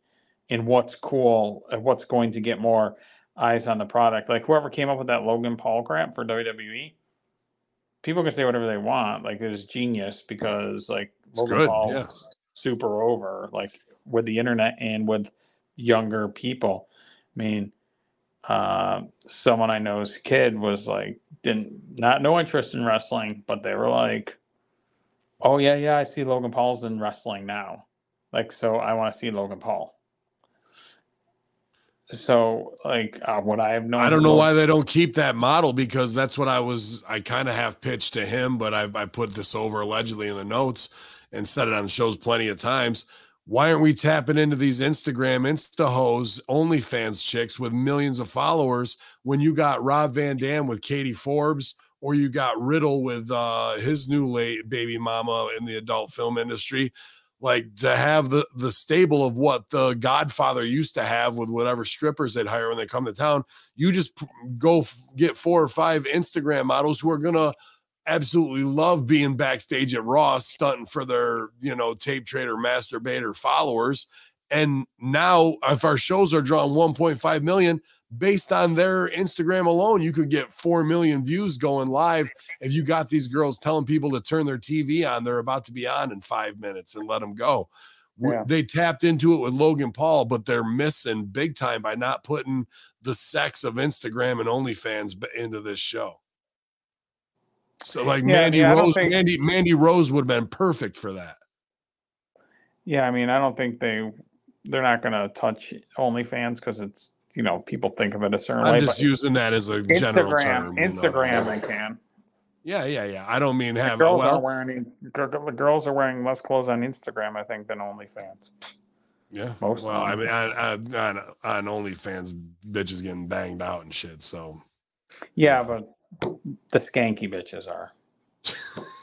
in what's cool and what's going to get more eyes on the product. Like whoever came up with that logan paul crap for wwe people can say whatever they want. Like it's genius because like It's logan good, paul yeah. is super over like with the internet and with younger people. I mean uh, someone i know's kid was like didn't not no interest in wrestling but they were like oh yeah yeah i see logan paul's in wrestling now. Like so i want to see logan paul so like uh, would i have known I don't know why they don't keep that model because that's what I was. I kind of half pitched to him, but I, I put this over allegedly in the notes and said it on shows plenty of times. Why aren't we tapping into these Instagram Insta hoes, OnlyFans chicks with millions of followers when you got Rob Van Dam with Katie Forbes or you got Riddle with uh, his new late baby mama in the adult film industry? Like to have the the stable of what the godfather used to have with whatever strippers they'd hire when they come to town you just p- go f- get four or five instagram models who are gonna absolutely love being backstage at ross stunting for their you know tape trader masturbator followers and now if our shows are drawing 1.5 million based on their instagram alone you could get 4 million views going live if you got these girls telling people to turn their TV on, they're about to be on in five minutes and let them go. Yeah. they tapped into it with Logan Paul, but they're missing big time by not putting the sex of Instagram and OnlyFans into this show. So like Yeah, Mandy yeah, Rose, think- Mandy Mandy Rose would have been perfect for that. Yeah, I mean, I don't think they they're not going to touch OnlyFans because it's you know people think of it a certain way. I'm just using that as a general Instagram, term. you know. Instagram, they can. Yeah, yeah, yeah. I don't mean The have girls are well, wearing the girls are wearing less clothes on Instagram, I think, than OnlyFans. yeah. most well, I mean, on, on, on OnlyFans, bitches getting banged out and shit. So, Yeah, but the skanky bitches are.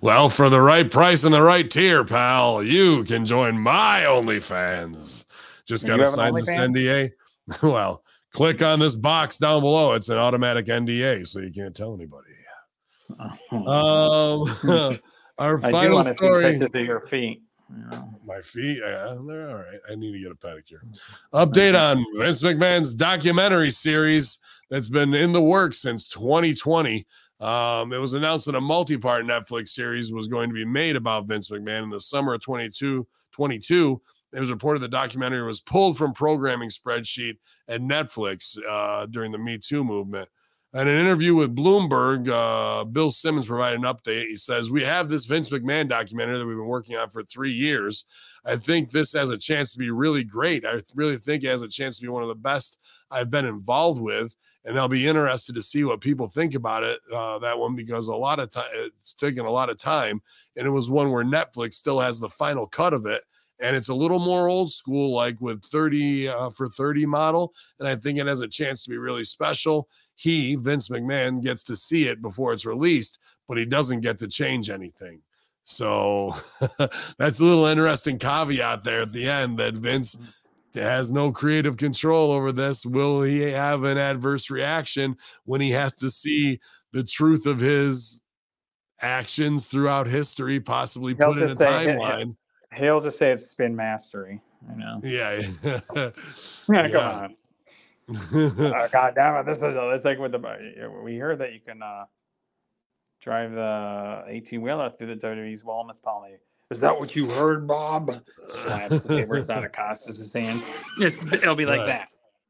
well, for the right price and the right tier, pal, you can join my OnlyFans. Just got to sign this OnlyFans? NDA. well, click on this box down below. It's an automatic NDA, so you can't tell anybody. Um, our I do final see story. pictures of your feet. you know. My feet, yeah, they're all right. I need to get a pedicure. Update on Vince McMahon's documentary series that's been in the works since 2020. Um, it was announced that a multi-part Netflix series was going to be made about Vince McMahon in the summer of 22, 22. It was reported the documentary was pulled from programming spreadsheet at Netflix uh, during the Me Too movement. In an interview with Bloomberg, uh, Bill Simmons provided an update. He says, We have this Vince McMahon documentary that we've been working on for three years. I think this has a chance to be really great. I really think it has a chance to be one of the best I've been involved with. And I'll be interested to see what people think about it, uh, that one, because a lot of time, it's taken a lot of time. And it was one where Netflix still has the final cut of it. And it's a little more old school, like with 30 uh, for 30 model. And I think it has a chance to be really special he, Vince McMahon, gets to see it before it's released, but he doesn't get to change anything. So that's a little interesting caveat there at the end that Vince has no creative control over this. Will he have an adverse reaction when he has to see the truth of his actions throughout history, possibly He'll put in a say- timeline? He'll just say it's spin mastery. You know. Yeah. Yeah, Yeah. come on. Uh, God damn it! This is it's like with the we heard that you can uh, drive the eighteen wheeler through the WWE's wellness policy. Is that what you heard, Bob? Slaps the papers out of Costas' hand. It's, it'll be like Right. that.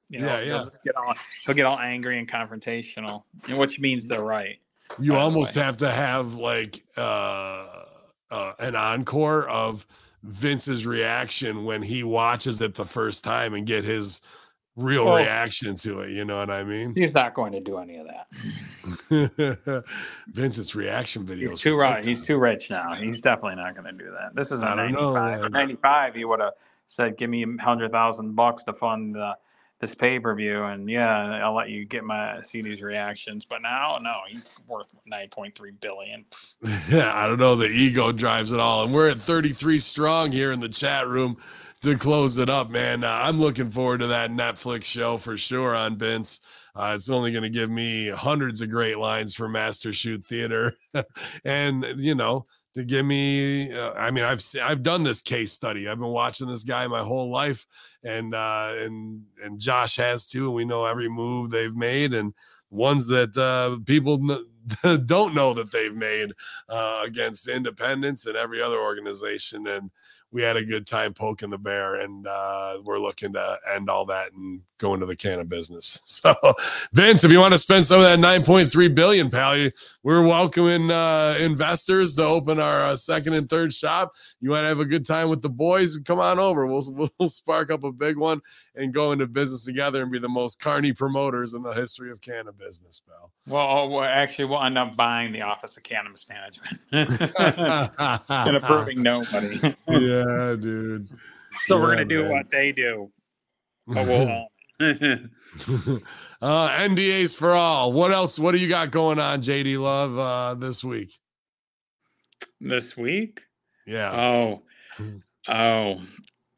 You know, Yeah, he'll yeah. just get all he'll get all angry and confrontational, and which means they're right. you almost have to have like uh, uh an encore of Vince's reaction when he watches it the first time and get his real Well- reaction to it. You know what I mean? He's not going to do any of that. Vincent's reaction videos. He's too right. He's too rich now. He's definitely not going to do that. This is a don't know, 95. 95, he would have said, "Give me a hundred thousand bucks to fund uh, this pay per view, and yeah, I'll let you get my see these reactions." But now, no, he's worth nine point three billion. Yeah, I don't know. The ego drives it all. And we're at 33 strong here in the chat room to close it up, man. Uh, I'm looking forward to that Netflix show for sure on Vince. Uh, it's only going to give me hundreds of great lines for Master Shoot Theater. and, you know, to give me, uh, I mean, I've I've done this case study. I've been watching this guy my whole life, and uh, and and Josh has too. And we know every move they've made, and ones that uh, people n- don't know that they've made uh, against independence and every other organization. And we had a good time poking the bear, and uh, we're looking to end all that and go into the can of business. So, Vince, if you want to spend some of that 9.3 billion, pal, we're welcoming uh, investors to open our uh, second and third shop. You want to have a good time with the boys? Come on over. We'll we'll spark up a big one and go into business together and be the most carny promoters in the history of can of business, pal. Well, oh, well, actually, we'll end up buying the Office of Cannabis Management and approving nobody. yeah, dude. so we're gonna do man. what they do. But we'll own uh, NDAs for all. What else? What do you got going on, JD Love, uh, this week? this week. Yeah. Oh, oh,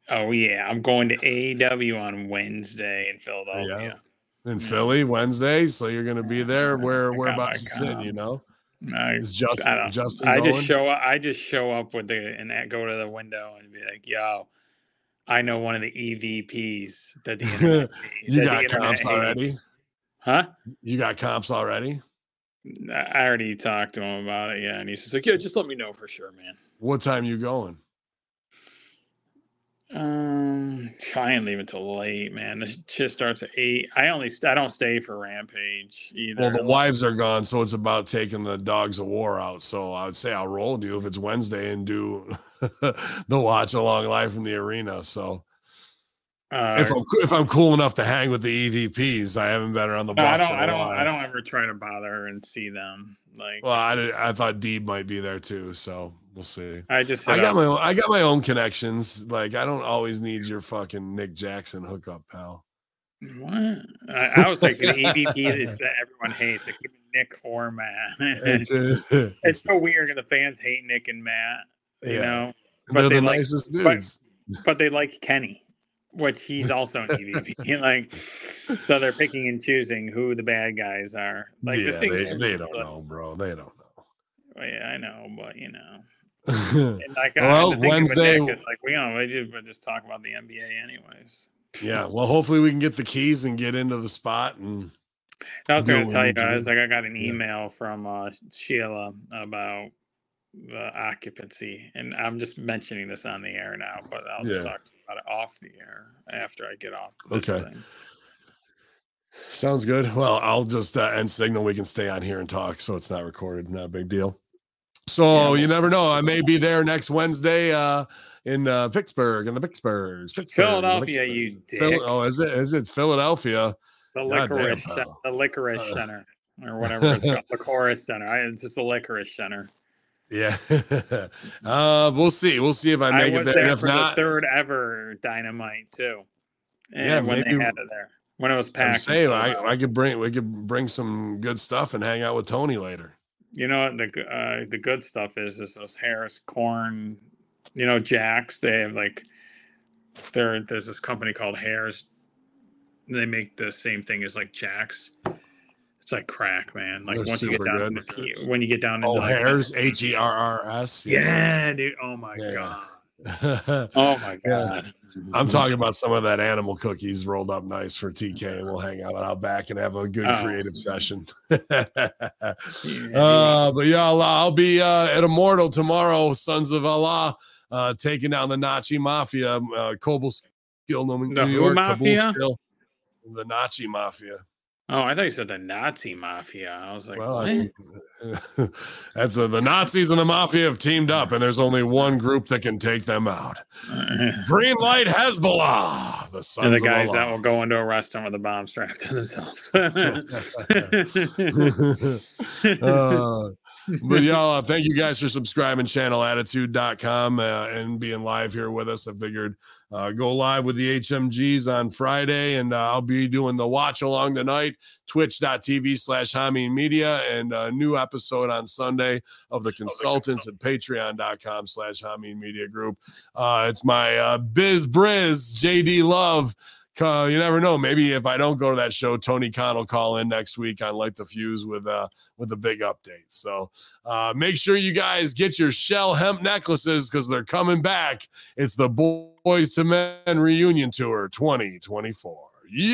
oh yeah! I'm going to AEW on Wednesday in Philadelphia. Yeah. in Philly Wednesday, so you're going to be there. Where whereabouts my you? You know, I, is Justin I Justin I just show up. I just show up with the and go to the window and be like, "Yo, I know one of the EVPs that the internet, you that got the comps already. Huh? You got comps already. I already talked to him about it. Yeah, and he's just like, "Yeah, just let me know for sure, man." What time you going? Um, try and leave it till late, man. The shit starts at eight. I only st- I don't stay for Rampage either. Well, the wives are gone, so it's about taking the dogs of war out. So I would say I'll roll with you if it's Wednesday and do the watch along live from the arena. So uh, if I'm if I'm cool enough to hang with the EVPs, I haven't been around the no, I don't. I don't. while. I don't ever try to bother and see them. Like Well, I did, I thought Deeb might be there too, so we'll see. I just. I got up- my own, I got my own connections. Like I don't always need your fucking Nick Jackson hookup, pal. What? I, I was like the EVP is that everyone hates. It could be Nick or Matt. Uh, it's so weird. and The fans hate Nick and Matt. You Yeah. know, but They're they the like- nicest dudes. but they like Kenny, which he's also an EVP. like, so they're picking and choosing who the bad guys are. Like the yeah, thing they, they don't like- know, bro. They don't well, yeah, I know, but you know, know. and like Well, the Wednesday- Nick, it's like we don't. We just, we just talk about the NBA anyways. yeah. Well, hopefully we can get the keys and get into the spot and I was going to tell you guys, like I got an Yeah. email from uh, Sheila about the occupancy, and I'm just mentioning this on the air now, but I'll Yeah. just talk about it off the air after I get off. Okay. Thing. sounds good. Well, I'll just uh, end signal. We can stay on here and talk, so it's not recorded. Not a big deal. So Yeah. you never know. I may be there next Wednesday uh, in uh, Pittsburgh, in the Pittsburghs, Pittsburgh, Philadelphia, you Pittsburgh. Phil- oh, is it? Is it Philadelphia? The God damn, licorice, the licorice Uh. center, or whatever it's called, licorice center. I, it's just the licorice center. Yeah. uh, we'll see. We'll see if I make was it there. there if not, the third ever dynamite too. And Yeah, when maybe- they had it there, when it was I'm packed. and saying I. I could bring we could bring some good stuff and hang out with Tony later. You know what the uh, the good stuff is is those Harris corn, you know Jacks. They have like there. There's this company called Harris. They make the same thing as like Jacks. It's like crack, man. Like They're once you get down good. to the, when you get down into Oh, like, Hares, H E R R S. Yeah, dude. Oh my Yeah. god. Oh my god! I'm talking about some of that animal cookies rolled up nice for TK, and we'll hang out out back and have a good Oh. creative session. Yeah, uh, but yeah, Allah, I'll be uh, at Immortal tomorrow, Sons of Allah, uh, taking down the Nazi Mafia, uh, New, The York, mafia? Kabul the Nazi Mafia. Oh, I thought you said the Nazi mafia. I was like, Well? I mean, that's a, the Nazis and the Mafia have teamed up, and there's only one group that can take them out. Green light Hezbollah, the sons and the guys that will go into a restaurant with a bomb strapped to themselves. uh, but y'all, uh, thank you guys for subscribing channelattitude.com uh, and being live here with us. I figured uh, go live with the HMGs on Friday, and uh, I'll be doing the watch along the night, twitch.tv slash Hameen Media, and a new episode on Sunday of the consultants at patreon.com slash Hameen Media Group. Uh, it's my uh, Biz Briz, JD Love. Uh, you never know. Maybe if I don't go to that show, Tony Khan will call in next week on Light the Fuse with uh with a big update. So uh make sure you guys get your shell hemp necklaces because they're coming back. It's the Boyz II Men reunion tour 2024. Yeah.